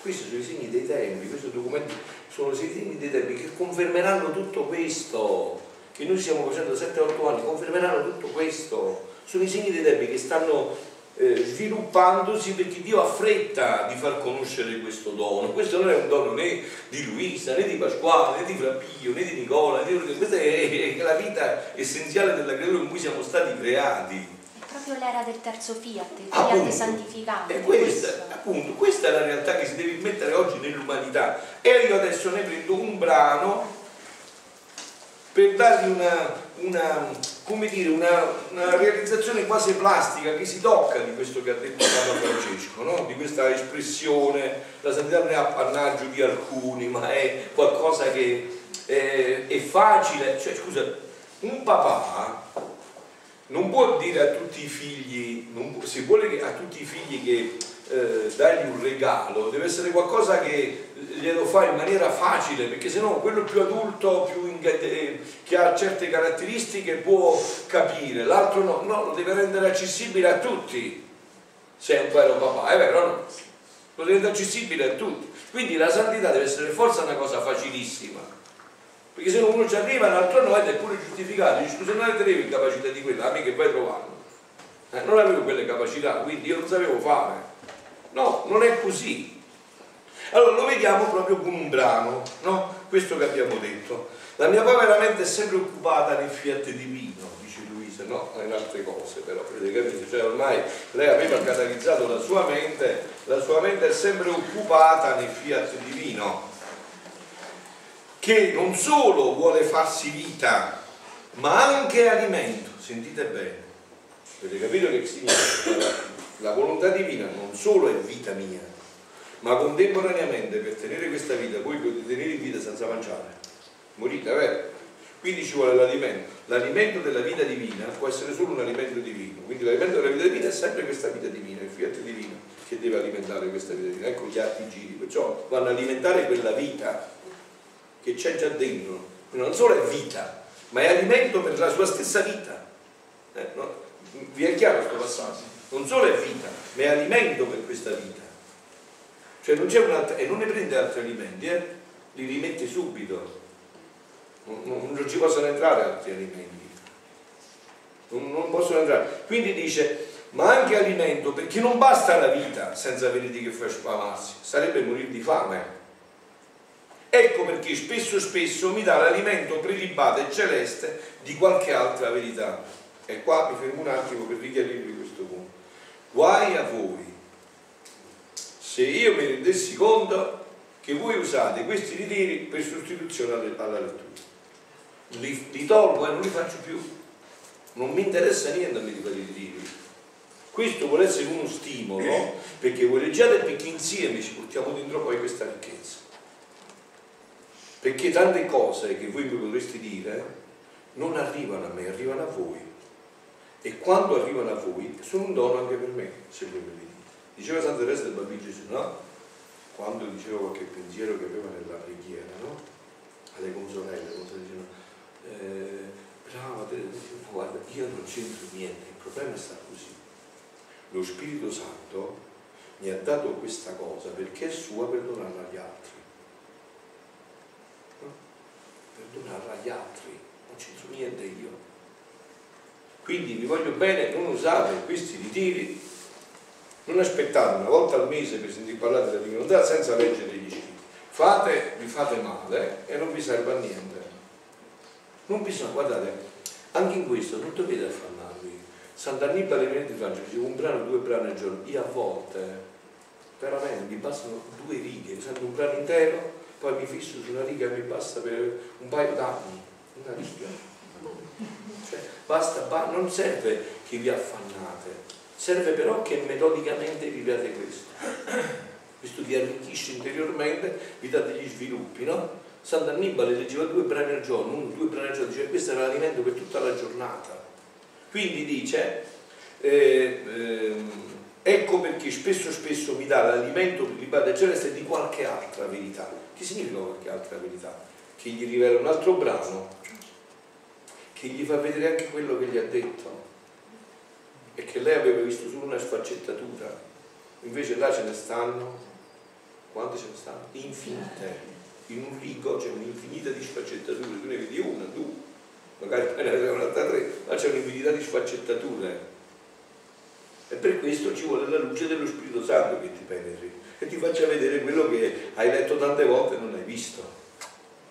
Questi sono i segni dei tempi, questi documenti sono i segni dei tempi che confermeranno tutto questo che noi stiamo facendo 7-8 anni, confermeranno tutto questo. Sono i segni dei tempi che stanno eh, sviluppandosi perché Dio ha fretta di far conoscere questo dono. Questo non è un dono né di Luisa, né di Pasquale, né di Frappio, né di Nicola, né di... questa è, è la vita essenziale della creatura in cui siamo stati creati. Proprio l'era del terzo fiat, il Appunto. fiat santificante. E questa, appunto, questa è la realtà che si deve mettere oggi nell'umanità. E io adesso ne prendo un brano per dargli una, una, come dire, una, una, realizzazione quasi plastica che si tocca di questo che ha detto Papa Francesco, no? di questa espressione, la santità non è appannaggio di alcuni, ma è qualcosa che è, è facile, cioè scusa, un papà non può dire a tutti i figli, può, se vuole a tutti i figli che eh, dargli un regalo, deve essere qualcosa che glielo fa in maniera facile, perché sennò quello più adulto, più eh, che ha certe caratteristiche può capire, l'altro no, no, lo deve rendere accessibile a tutti, se è un vero papà, è vero no? Lo deve rendere accessibile a tutti. Quindi la santità deve essere forse una cosa facilissima, perché se uno ci arriva, l'altro no, ed è pure giustificato, dice scusa non avevo incapacità di quella, a me che vai trovando. Eh, non avevo quelle capacità, quindi io non sapevo fare. No, non è così. Allora lo vediamo proprio con un brano, no? Questo che abbiamo detto. La mia povera mente è sempre occupata nel fiat divino, dice Luisa, no? In altre cose però, avete capito? Cioè ormai lei aveva catalizzato la sua mente, la sua mente è sempre occupata nel fiat divino, che non solo vuole farsi vita, ma anche alimento. Sentite bene. Avete capito che significa? La volontà divina non solo è vita mia, ma contemporaneamente per tenere questa vita voi potete tenere in vita senza mangiare. Morite, vero? Quindi ci vuole l'alimento. L'alimento della vita divina può essere solo un alimento divino. Quindi l'alimento della vita divina è sempre questa vita divina, il fiat divino che deve alimentare questa vita divina. Ecco gli atti giri, perciò vanno a alimentare quella vita che c'è già dentro. Non solo è vita, ma è alimento per la sua stessa vita. Eh, no? Vi è chiaro questo passaggio? non solo è vita, ma è alimento per questa vita. Cioè non c'è un'altra, e non ne prende altri alimenti, eh? li rimette subito. Non, non, non, ci possono entrare altri alimenti. Non, non, possono entrare. Quindi dice, ma anche alimento, perché non basta la vita senza avere di che far spamarsi, sarebbe morire di fame. Ecco perché spesso spesso mi dà l'alimento prelibato e celeste di qualche altra verità. E qua mi fermo un attimo per richiarirvi questo punto. Guai a voi se io mi rendessi conto che voi usate questi ritiri per sostituzione alla lettura. Li, li tolgo e non li faccio più. Non mi interessa niente a me di fare i ritiri. Questo vuole essere uno stimolo perché voi leggiate perché insieme ci portiamo dentro poi questa ricchezza. Perché tante cose che voi mi potreste dire non arrivano a me, arrivano a voi e quando arrivano a voi sono un dono anche per me, se voi me dite. Diceva Santa Teresa del Bambino Gesù, no? Quando diceva qualche pensiero che aveva nella preghiera, no? Alle consorelle, consorelle dicevano, eh, brava Teresa, guarda, io non c'entro niente, il problema sta così. Lo Spirito Santo mi ha dato questa cosa perché è sua per donarla agli altri. No? Per donarla agli altri, non c'entro niente io quindi vi voglio bene, non usate questi ritiri, non aspettate una volta al mese per sentire parlare della divinità senza leggere gli scritti. Fate, vi fate male e non vi serve a niente. Non bisogna, guardate, anche in questo non dovete affannarvi. Sant'Annibale viene di Francia, dice un brano, due brani al giorno. Io a volte, veramente, mi bastano due righe, sento un brano intero, poi mi fisso su una riga e mi basta per un paio d'anni. Una riga cioè, basta, non serve che vi affannate, serve però che metodicamente viviate questo. questo vi arricchisce interiormente, vi dà degli sviluppi, no? Sant'Annibale leggeva due brani al giorno, uno, due brani al giorno, diceva questo era l'alimento per tutta la giornata. Quindi dice, eh, ehm, ecco perché spesso spesso mi dà l'alimento per il Padre Celeste di qualche altra verità. Che significa qualche altra verità? Che gli rivela un altro brano, che gli fa vedere anche quello che gli ha detto e che lei aveva visto solo una sfaccettatura, invece là ce ne stanno, quante ce ne stanno? Infinite in un rigo c'è un'infinità di sfaccettature, tu ne vedi una, due, magari ne vedi un'altra tre, ma c'è un'infinità di sfaccettature. E per questo ci vuole la luce dello Spirito Santo che ti penetri e ti faccia vedere quello che hai letto tante volte e non hai visto.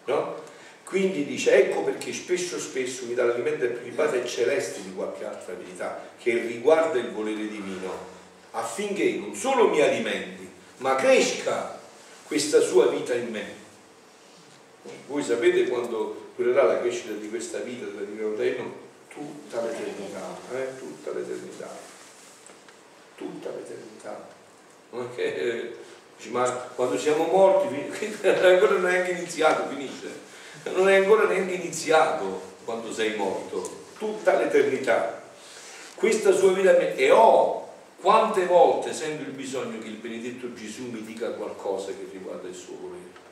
No? Quindi dice, ecco perché spesso spesso mi dà l'alimento privato e celeste di qualche altra verità che riguarda il volere divino, affinché non solo mi alimenti, ma cresca questa sua vita in me. Voi sapete quando durerà la crescita di questa vita della Divina Eterno? Tutta l'eternità, eh? tutta l'eternità, tutta l'eternità. Eh, ma quando siamo morti, ancora non è neanche iniziato, finisce. Non è ancora neanche iniziato quando sei morto, tutta l'eternità. Questa sua vita e ho quante volte sento il bisogno che il benedetto Gesù mi dica qualcosa che riguarda il suo volere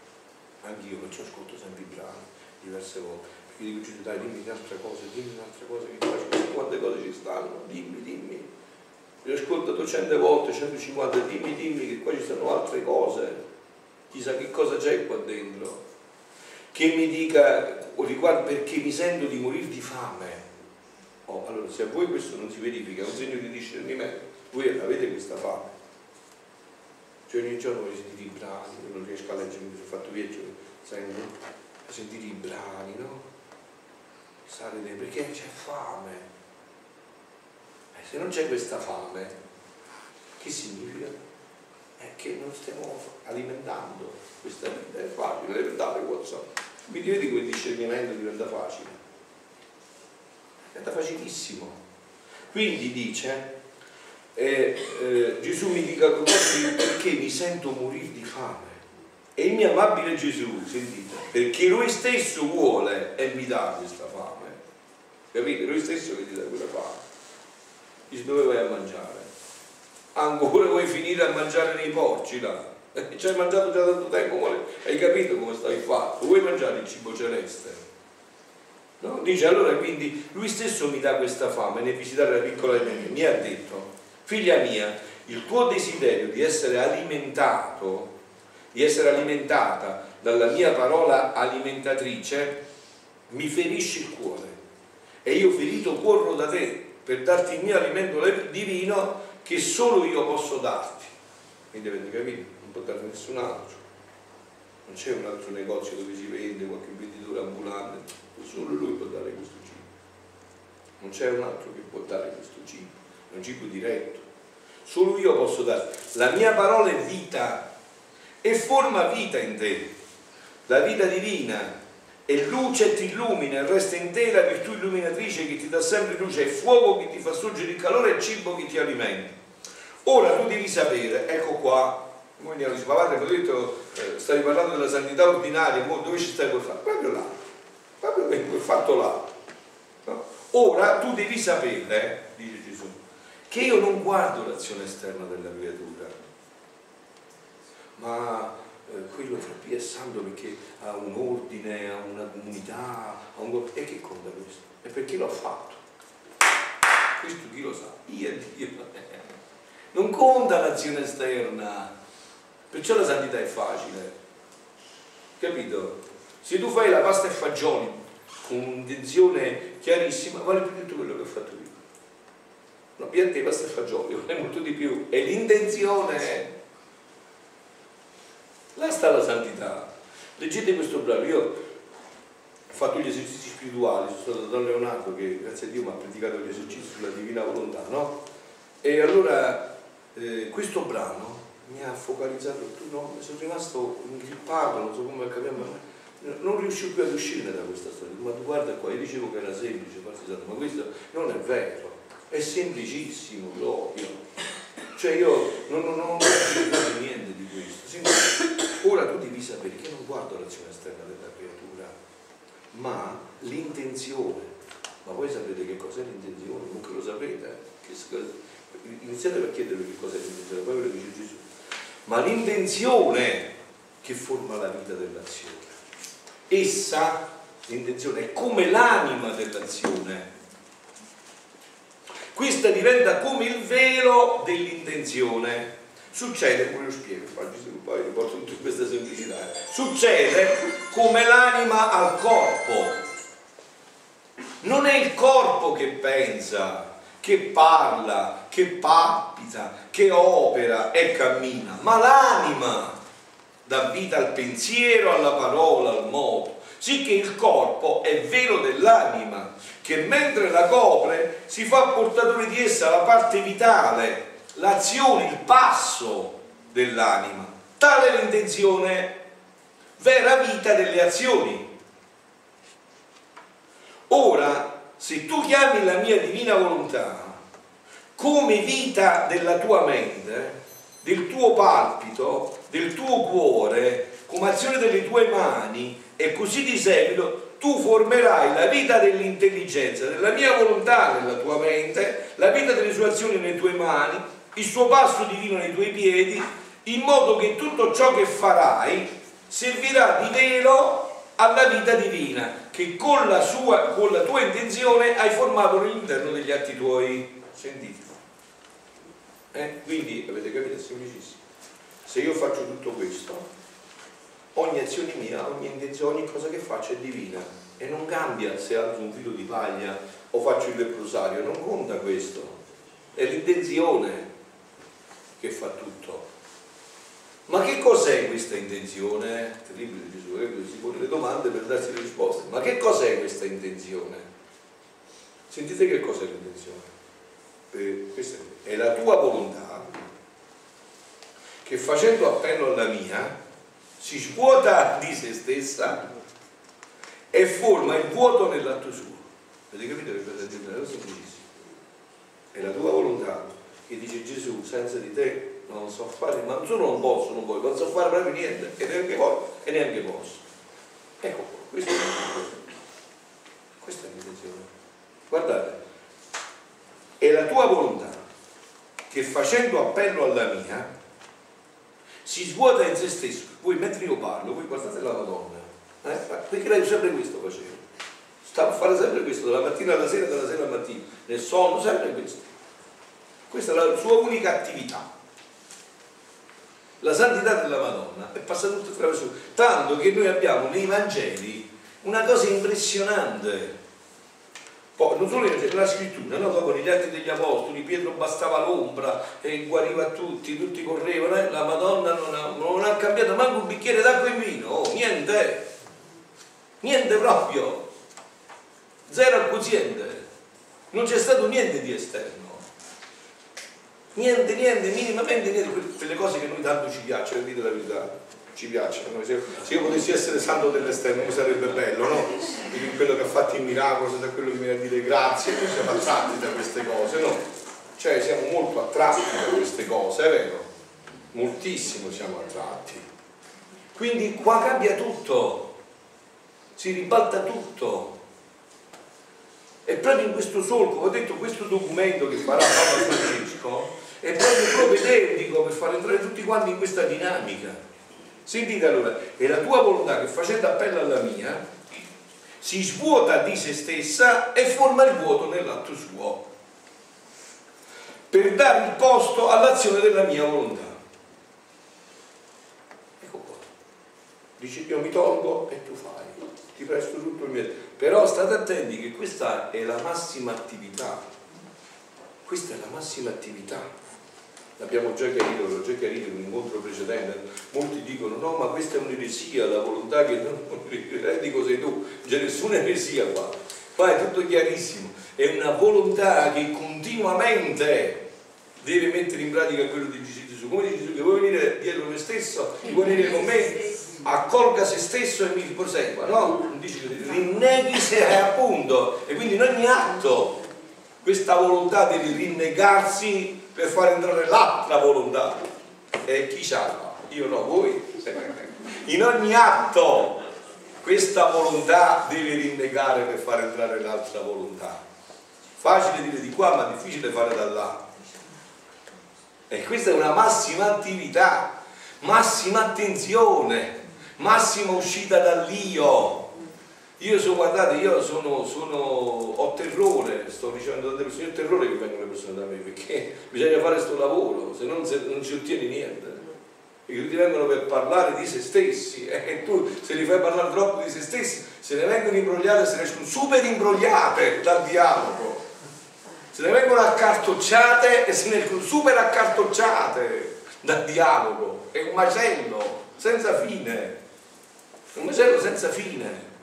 anch'io perciò ascolto sempre i brani diverse volte perché dico Gesù dai dimmi un'altra cosa dimmi un'altra cosa che faccio quante cose ci stanno dimmi dimmi li ho ascoltato cento volte 150 dimmi dimmi che qua ci stanno altre cose. Chissà che cosa c'è qua dentro. Che mi dica riguardo perché mi sento di morire di fame. Oh, allora se a voi questo non si verifica è un segno di discernimento. Voi avete questa fame. Cioè ogni giorno voglio sentire i brani, non riesco a leggere, mi sono fatto viaggio, sento, sentire i brani, no? Dentro, perché c'è fame. Eh, se non c'è questa fame, che significa? È che non stiamo alimentando questa vita, è facile alimentare WhatsApp. Quindi vedi come il discernimento diventa facile. Diventa facilissimo. Quindi dice, e eh, Gesù mi dica perché mi sento morire di fame. E il mio amabile Gesù, sentite, perché lui stesso vuole e mi dà questa fame. Capite? Lui stesso che ti dà quella fame. Dice dove vai a mangiare? Ancora vuoi finire a mangiare nei porci là? Ci hai mangiato già tanto tempo, hai capito come stai fatto? Vuoi mangiare il cibo celeste? No? Dice allora quindi lui stesso mi dà questa fame nel visitare la piccola mia, mi ha detto Figlia mia, il tuo desiderio di essere alimentato, di essere alimentata dalla mia parola alimentatrice, mi ferisce il cuore. E io ferito corro da te per darti il mio alimento divino che solo io posso darti. Quindi avete capito? Non può dare nessun altro. Non c'è un altro negozio dove si vende, qualche venditore ambulante, solo lui può dare questo cibo. Non c'è un altro che può dare questo cibo è un cibo diretto. Solo io posso dare. La mia parola è vita e forma vita in te. La vita divina è luce e ti illumina, e resta in te la virtù illuminatrice che ti dà sempre luce, è fuoco che ti fa sorgere il calore e cibo che ti alimenta. Ora tu devi sapere, ecco qua, noi dice, ma padre, mi detto, stavi parlando della santità ordinaria, dove ci stai per fare? Proprio là, proprio quel fatto là. No? Ora tu devi sapere, dice Gesù, che io non guardo l'azione esterna della creatura, ma eh, quello fra Pia e perché ha un ordine, ha una comunità, ha un... e che conta questo? E perché l'ho fatto? Questo chi lo sa? Io Dio. Non conta l'azione esterna, perciò la santità è facile, capito? Se tu fai la pasta e fagioli con un'intenzione chiarissima, vale più di tutto quello che ho fatto io una pianta di pasta e fagioli, vale molto di più, e l'intenzione là sta la santità. Leggete questo brano, io ho fatto gli esercizi spirituali, sono stato da Don Leonardo che grazie a Dio mi ha predicato gli esercizi sulla divina volontà, no? E allora eh, questo brano mi ha focalizzato, no? sono rimasto ingrippato, non so come capire, non riuscivo più ad uscire da questa storia. Ma tu guarda qua, io dicevo che era semplice, ma questo non è vero è semplicissimo proprio. Cioè io non, non, non ho niente di questo. Signore, ora tu devi sapere che non guardo l'azione esterna della creatura, ma l'intenzione. Ma voi sapete che cos'è l'intenzione? Comunque lo sapete. eh? Iniziate a chiedervi che cos'è l'intenzione, poi ve lo dice Gesù. Ma l'intenzione che forma la vita dell'azione. Essa, l'intenzione, è come l'anima dell'azione. Questa diventa come il velo dell'intenzione. Succede, pure lo spiego, poi riporto tutto in questa semplicità. Succede come l'anima al corpo. Non è il corpo che pensa, che parla, che palpita, che opera e cammina, ma l'anima dà vita al pensiero, alla parola, al modo. Sicché il corpo è velo dell'anima, che mentre la copre si fa portatore di essa la parte vitale, l'azione, il passo dell'anima. Tale l'intenzione, vera vita delle azioni. Ora, se tu chiami la mia divina volontà come vita della tua mente, del tuo palpito, del tuo cuore, come azione delle tue mani e così di seguito, tu formerai la vita dell'intelligenza, della mia volontà nella tua mente, la vita delle sue azioni nelle tue mani, il suo passo divino nei tuoi piedi, in modo che tutto ciò che farai servirà di velo alla vita divina che con la, sua, con la tua intenzione hai formato all'interno degli atti tuoi. Sentite. Eh? Quindi avete capito? È semplicissimo. Se io faccio tutto questo, ogni azione mia, ogni intenzione, ogni cosa che faccio è divina e non cambia se alzo un filo di paglia o faccio il leprosario, non conta questo, è l'intenzione che fa tutto. Ma che cos'è questa intenzione? Terribile Gesù, si pone le domande per darsi le risposte. Ma che cos'è questa intenzione? Sentite che cos'è l'intenzione? Eh, questa è la tua volontà che facendo appello alla mia si svuota di se stessa e forma il vuoto nell'atto suo. Avete capito che cosa è. È la tua volontà che dice Gesù, senza di te non so fare, ma solo non posso, non voglio, non so fare proprio niente, e neanche voglio, e neanche posso. Ecco qua, questa è. Questa è l'intenzione. Guardate, è la tua volontà che facendo appello alla mia si svuota in se stesso. Voi mentre io parlo, voi guardate la Madonna, eh? perché lei sempre questo faceva. Sta a fare sempre questo, dalla mattina alla sera, dalla sera al mattino, nel sonno, sempre questo. Questa è la sua unica attività. La santità della Madonna è passata tutto attraverso, tanto che noi abbiamo nei Vangeli una cosa impressionante. Poi, non solo nella scrittura, no? dopo negli atti degli apostoli, Pietro bastava l'ombra e guariva tutti, tutti correvano, eh? la Madonna non ha, non ha cambiato manco un bicchiere d'acqua in vino, oh, niente, niente proprio, zero al quoziente, non c'è stato niente di esterno. Niente, niente, minimamente niente, quelle cose che noi tanto ci piacciono, dite la verità, ci piacciono. Se, io potessi essere santo dell'esterno mi sarebbe bello, no? Quello che ha fatto il miracolo, da quello che viene a dire grazie, noi siamo attratti da queste cose, no? Cioè siamo molto attratti da queste cose, è vero? Moltissimo siamo attratti. Quindi qua cambia tutto, si ribalta tutto. E proprio in questo solco, ho detto questo documento che farà Papa Francesco è proprio propedeutico per far entrare tutti quanti in questa dinamica. Sentite allora, è la tua volontà che facendo appello alla mia si svuota di se stessa e forma il vuoto nell'atto suo per dare il posto all'azione della mia volontà. Ecco qua. Dice io mi tolgo e tu fai, ti presto tutto il mio. Però state attenti che questa è la massima attività. Questa è la massima attività l'abbiamo già chiarito, l'ho già chiarito in un incontro precedente, molti dicono no ma questa è un'eresia, la volontà che non eh, dico sei tu, non c'è nessuna eresia qua, qua è tutto chiarissimo, è una volontà che continuamente deve mettere in pratica quello di Gesù, come dice Gesù che vuoi venire dietro me stesso, vuoi venire con me, accolga se stesso e mi prosegua, no? Non dice che rinneghi se è appunto, e quindi in ogni atto questa volontà deve rinnegarsi per far entrare l'altra volontà. E chi c'ha? io no, voi. In ogni atto questa volontà deve rinnegare per far entrare l'altra volontà. Facile dire di qua, ma difficile fare da là. E questa è una massima attività, massima attenzione, massima uscita dall'io. Io sono, guardate, io sono, sono, ho terrore, sto dicendo tante persone, ho terrore che vengono le persone da me, perché bisogna fare questo lavoro, se no non si ottiene niente. I tutti vengono per parlare di se stessi e tu se li fai parlare troppo di se stessi, se ne vengono imbrogliate, se ne escono super imbrogliate dal dialogo. Se ne vengono accartocciate e se ne escono super accartocciate dal dialogo. È un macello senza fine. È un macello senza fine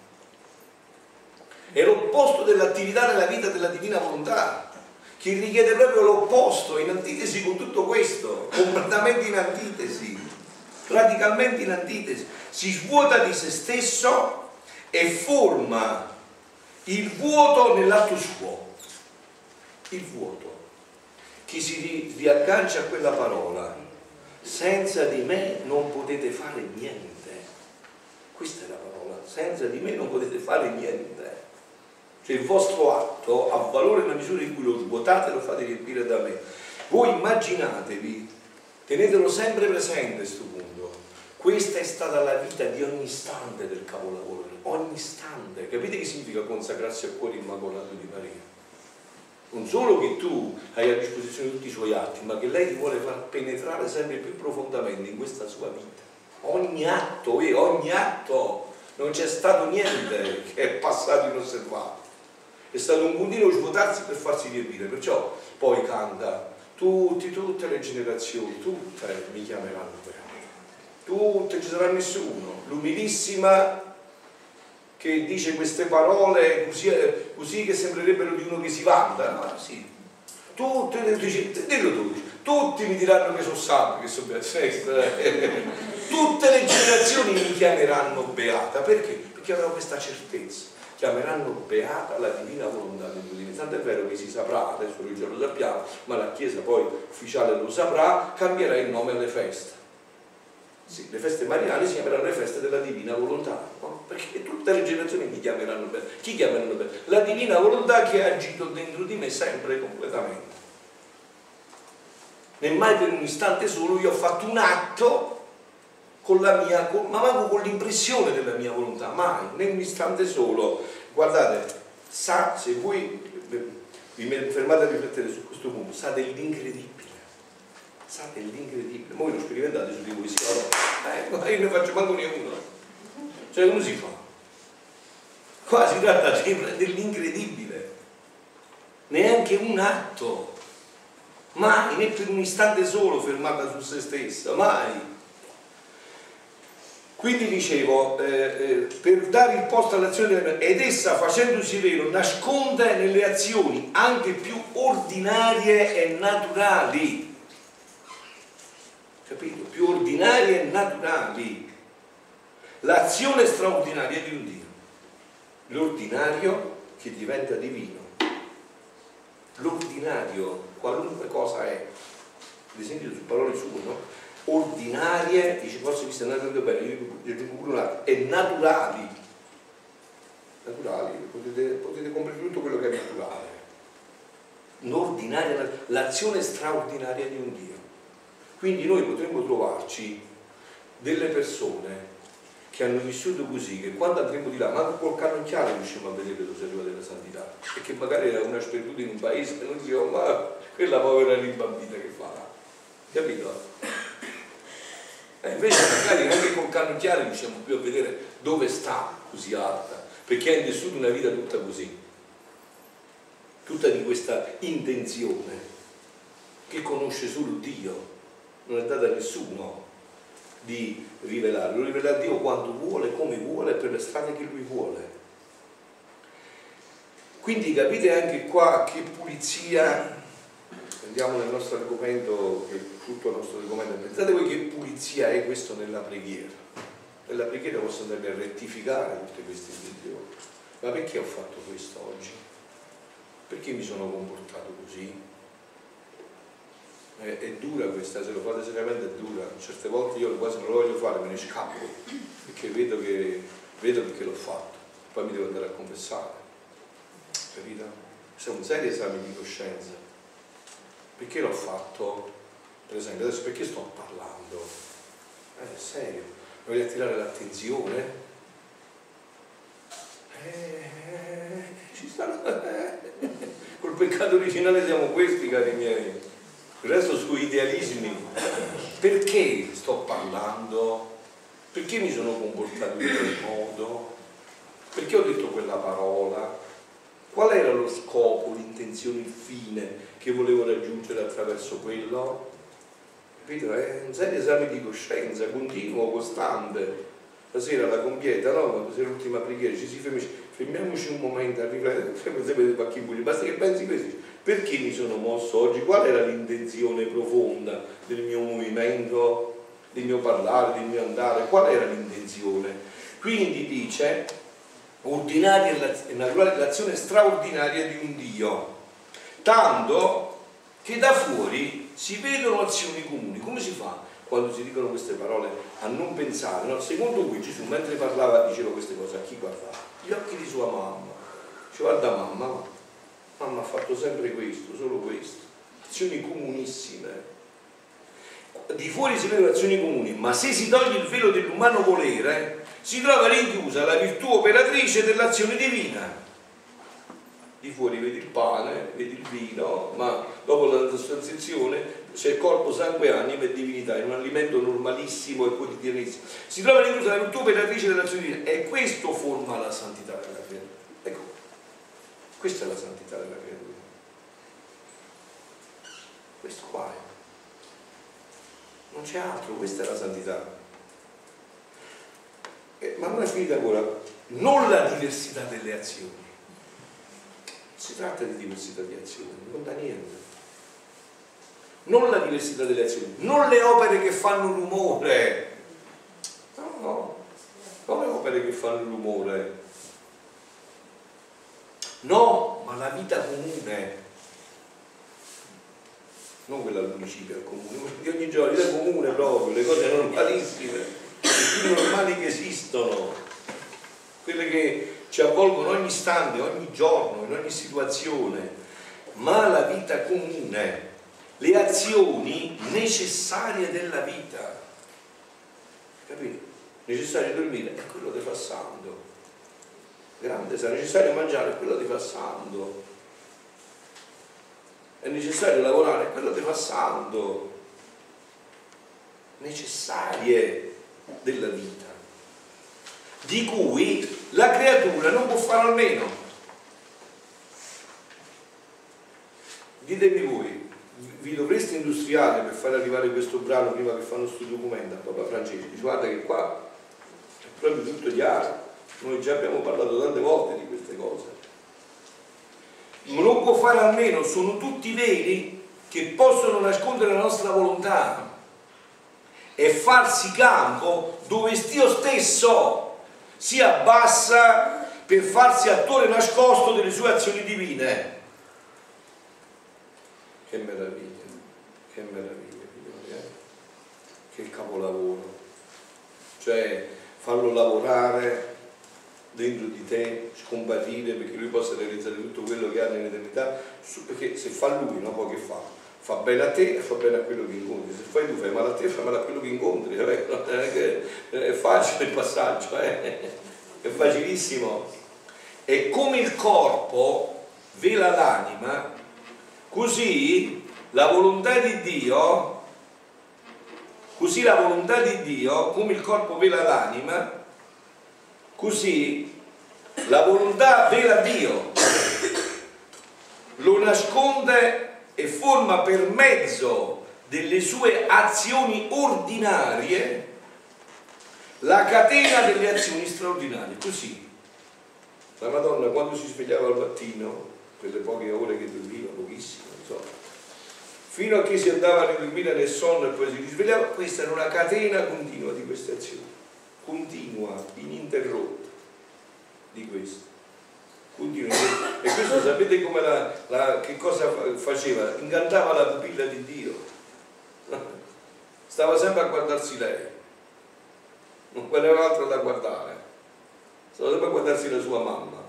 è l'opposto dell'attività nella vita della divina volontà, che richiede proprio l'opposto, in antitesi con tutto questo, completamente in antitesi, radicalmente in antitesi. Si svuota di se stesso e forma il vuoto nell'atto suo. Il vuoto. Chi si riaggancia a quella parola, senza di me non potete fare niente. Questa è la parola, senza di me non potete fare niente. Cioè il vostro atto ha valore nella misura in cui lo svuotate e lo fate riempire da me. Voi immaginatevi, tenetelo sempre presente questo punto. Questa è stata la vita di ogni istante del capolavoro, ogni istante. Capite che significa consacrarsi al cuore immacolato di Maria? Non solo che tu hai a disposizione tutti i suoi atti, ma che lei ti vuole far penetrare sempre più profondamente in questa sua vita. Ogni atto, eh, ogni atto, non c'è stato niente che è passato inosservato è stato un continuo svuotarsi per farsi riempire, perciò poi canta. Tutti, tutte le generazioni, tutte mi chiameranno veramente, tutte, ci sarà nessuno, l'umilissima che dice queste parole così, così, che sembrerebbero di uno che si vanta, no? Sì. Tutte, dice, dillo tu, tutti mi diranno che sono santo, che sono beato, tutte le generazioni mi chiameranno beata, perché? Perché avevo questa certezza chiameranno beata la divina volontà di Dio. Tanto è vero che si saprà, adesso noi già lo sappiamo, ma la Chiesa poi ufficiale lo saprà, cambierà il nome alle feste. Sì, le feste mariane si chiameranno le feste della divina volontà, no? perché tutte le generazioni mi chiameranno bene. Chi chiameranno bene? La divina volontà che ha agito dentro di me sempre completamente. né mai per un istante solo io ho fatto un atto con la mia, con, ma manco con l'impressione della mia volontà, mai, né un istante solo. Guardate, sa, se voi vi fermate a riflettere su questo punto, sa dell'incredibile, sa dell'incredibile. Voi lo sperimentate su di voi, sì, allora, eh, io ne faccio manco uno. Cioè come si fa? Qua si tratta dell'incredibile, neanche un atto, mai, né per un istante solo fermata su se stessa, mai quindi dicevo, eh, eh, per dare il posto all'azione ed essa facendosi vero nasconde nelle azioni anche più ordinarie e naturali. Capito? Più ordinarie e naturali. L'azione straordinaria di un Dio. L'ordinario che diventa divino. L'ordinario, qualunque cosa è. Ad esempio su parole sue, no? Ordinarie, dice forse vi stanno andando bene, io aggiungo pure un altro, e naturali. Naturali, potete, potete comprendere tutto quello che è naturale. Ordinaria, l'azione straordinaria di un Dio. Quindi noi potremmo trovarci delle persone che hanno vissuto così, che quando andremo di là, ma col cannocchiale riusciamo a vedere arriva della santità, e che magari era una sperduta in un paese e noi diciamo, ma quella povera rimbambita che fa, capito? E invece magari anche con cannocchiale riusciamo più a vedere dove sta così alta, perché ha vissuto una vita tutta così, tutta di questa intenzione che conosce solo Dio, non è data a nessuno di rivelare, lo rivela Dio quando vuole, come vuole, per le strade che Lui vuole. Quindi capite anche qua che pulizia andiamo nel nostro argomento, che è tutto il nostro argomento, pensate voi che pulizia è questo nella preghiera. Nella preghiera posso andare a rettificare tutte queste intenzioni. Ma perché ho fatto questo oggi? Perché mi sono comportato così? È, è, dura questa, se lo fate seriamente è dura. Certe volte io quasi non lo voglio fare, me ne scappo, perché vedo che, vedo perché l'ho fatto, poi mi devo andare a confessare. Capito? Questo è un serio esame di coscienza. Perché l'ho fatto? Per esempio, adesso perché sto parlando? Eh, serio, voglio attirare l'attenzione? Eh, ci stanno... Col peccato originale siamo questi, cari miei. Il resto su idealismi. Perché sto parlando? Perché mi sono comportato in quel modo? Perché ho detto quella parola? Qual era lo scopo, l'intenzione, il fine che volevo raggiungere attraverso quello? Capito? È un serio esame di coscienza, continuo, costante. Stasera la compieta, no? Stasera l'ultima preghiera, ci si fermi, fermiamoci un momento a riflettere, basta che pensi così. Perché mi sono mosso oggi? Qual era l'intenzione profonda del mio movimento, del mio parlare, del mio andare? Qual era l'intenzione? Quindi dice, ordinaria e naturale l'azione straordinaria di un Dio, tanto che da fuori si vedono azioni comuni. Come si fa quando si dicono queste parole a non pensare? No? Secondo cui Gesù mentre parlava diceva queste cose a chi guardava? Gli occhi di sua mamma. Ci guarda mamma, mamma ha fatto sempre questo, solo questo. Azioni comunissime. Di fuori si vedono azioni comuni, ma se si toglie il velo dell'umano volere, si trova rinchiusa la virtù operatrice dell'azione divina di fuori vedi il pane, vedi il vino, ma dopo la trasposizione c'è corpo, sangue, anima e divinità, in un alimento normalissimo e quotidianissimo. Si trova l'inclusa la virtù operatrice dell'azione divina e questo forma la santità della creatura. Ecco, questa è la santità della creatura. Questo qua è. Non c'è altro, questa è la santità. Eh, ma non è finita ancora. Non la diversità delle azioni si tratta di diversità di azioni, non da niente. Non la diversità delle azioni, non le opere che fanno rumore. No, no, non le opere che fanno rumore. No, ma la vita comune. Non quella al municipio, al comune, di ogni giorno, la vita comune proprio, le cose normalissime, le più normali che esistono, quelle che ci avvolgono ogni istante, ogni giorno, in ogni situazione, ma la vita comune, le azioni necessarie della vita. Capito? Necessario dormire è quello che fa santo. Grande, è necessario mangiare è quello che fa santo. È necessario lavorare è quello che fa santo. Necessarie della vita di cui la creatura non può fare almeno. Ditemi voi, vi dovreste industriare per far arrivare questo brano prima che fanno questo documento a Papa Francesco? Guarda che qua è proprio tutto chiaro, noi già abbiamo parlato tante volte di queste cose. Non lo può fare almeno, sono tutti veri che possono nascondere la nostra volontà e farsi campo dove Dio stesso si abbassa per farsi attore nascosto delle sue azioni divine. Che meraviglia, che meraviglia, signori, eh? che capolavoro. Cioè, farlo lavorare dentro di te, scomparire perché lui possa realizzare tutto quello che ha nell'eternità, perché se fa lui, no, poi che fa? Fa bene a te e fa bene a quello che incontri, se fai tu fai male a te fai male a quello che incontri, è facile il passaggio, eh? è facilissimo. E come il corpo vela l'anima, così la volontà di Dio, così la volontà di Dio, come il corpo vela l'anima, così la volontà vela Dio, lo nasconde e forma per mezzo delle sue azioni ordinarie la catena delle azioni straordinarie. Così la Madonna quando si svegliava al mattino, quelle poche ore che dormiva, pochissime, so, fino a che si andava a ridormire nel sonno e poi si risvegliava, questa era una catena continua di queste azioni, continua, ininterrotta di questo. Continua. E questo sapete come la, la, che cosa faceva? Ingannava la pupilla di Dio Stava sempre a guardarsi lei, non aveva altro da guardare, stava sempre a guardarsi la sua mamma,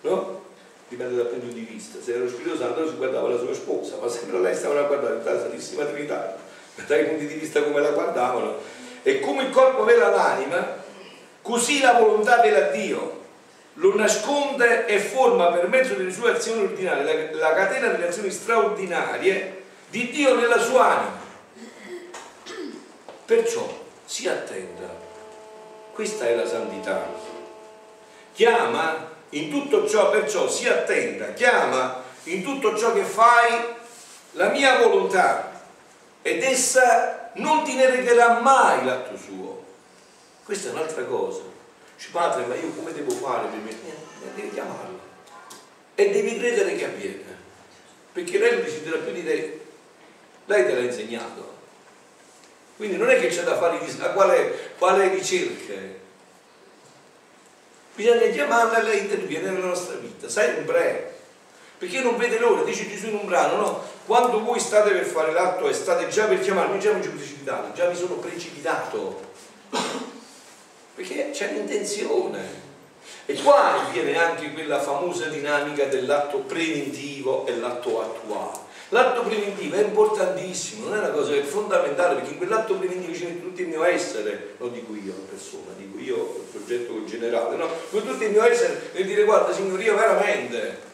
no? Dipende dal punto di vista, se era lo Spirito Santo si guardava la sua sposa, ma sempre lei stava a guardare la Santissima Trinità, dai punti di vista come la guardavano. E come il corpo vela l'anima, così la volontà vela Dio lo nasconde e forma per mezzo delle sue azioni ordinarie la, la catena delle azioni straordinarie di Dio nella sua anima. Perciò si attenda, questa è la santità. Chiama in tutto ciò, perciò si attenda, chiama in tutto ciò che fai la mia volontà ed essa non ti ne regherà mai l'atto suo. Questa è un'altra cosa Dice, padre, ma io come devo fare per me? Eh, devi chiamarlo. E devi credere che avviene. Perché lei non desidera più di te. Lei te l'ha insegnato. Quindi non è che c'è da fare chissà quale, quale ricerche. Bisogna chiamarla e lei interviene nella nostra vita, sempre. Perché non vede l'ora, dice Gesù in un brano, no? Quando voi state per fare l'atto e state già per chiamarmi, già mi sono precipitato, già mi sono precipitato perché c'è l'intenzione. E qua viene anche quella famosa dinamica dell'atto preventivo e l'atto attuale. L'atto preventivo è importantissimo, non è una cosa è fondamentale perché in quell'atto preventivo c'è tutto il mio essere, non dico io la persona, dico io il soggetto generale, no? Con tutto il mio essere e dire guarda signore io veramente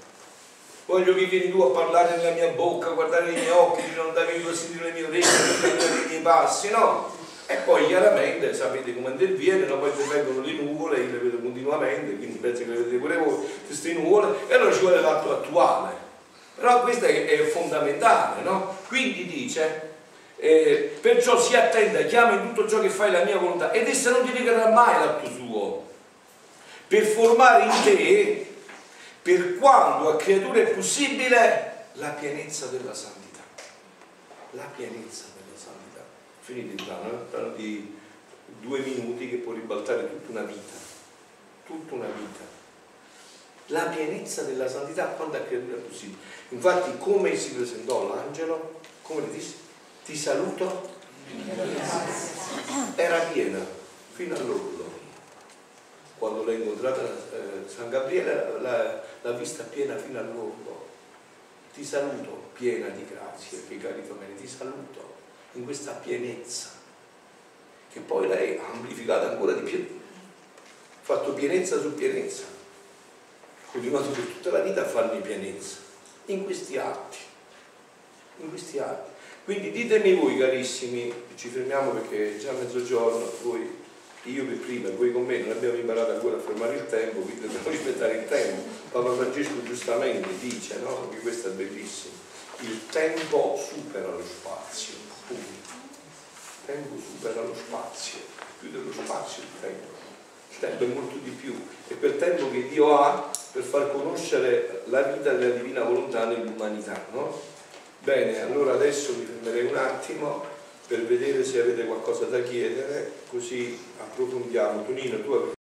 voglio che vieni tu a parlare nella mia bocca, guardare nei miei occhi, non darmi consiglio nelle mie orecchie, non i miei passi, no? E poi chiaramente sapete come interviene, no? poi vengono le nuvole, io le vedo continuamente, quindi penso che le vedete pure voi, queste nuvole, e allora ci vuole l'atto attuale. Però questo è, è fondamentale, no? Quindi dice, eh, perciò si attenda, chiama in tutto ciò che fai la mia volontà, ed essa non ti negherà mai l'atto suo, per formare in te, per quando a creatura è possibile, la pienezza della santità. La pienezza finito il brano, è un brano di due minuti che può ribaltare tutta una vita, tutta una vita. La pienezza della santità quando è possibile. Infatti come si presentò l'angelo, come le disse, ti saluto, era piena fino all'orlo. Quando l'ha incontrata eh, San Gabriele l'ha vista piena fino all'orlo. Ti saluto piena di grazie, che cari fratelli, ti saluto in questa pienezza, che poi lei ha amplificato ancora di più, fatto pienezza su pienezza, continuato per tutta la vita a farmi pienezza, in questi atti, in questi atti. Quindi ditemi voi carissimi, ci fermiamo perché è già mezzogiorno, voi, io per prima voi con me non abbiamo imparato ancora a fermare il tempo, quindi dobbiamo rispettare il tempo. Papa Francesco giustamente dice, no? Che questo è bellissimo, il tempo supera lo spazio il tempo supera lo spazio, più dello spazio il tempo. Il tempo è molto di più, è quel tempo che Dio ha per far conoscere la vita della divina volontà nell'umanità. No? Bene, allora adesso mi fermerei un attimo per vedere se avete qualcosa da chiedere, così approfondiamo. Tonino, tu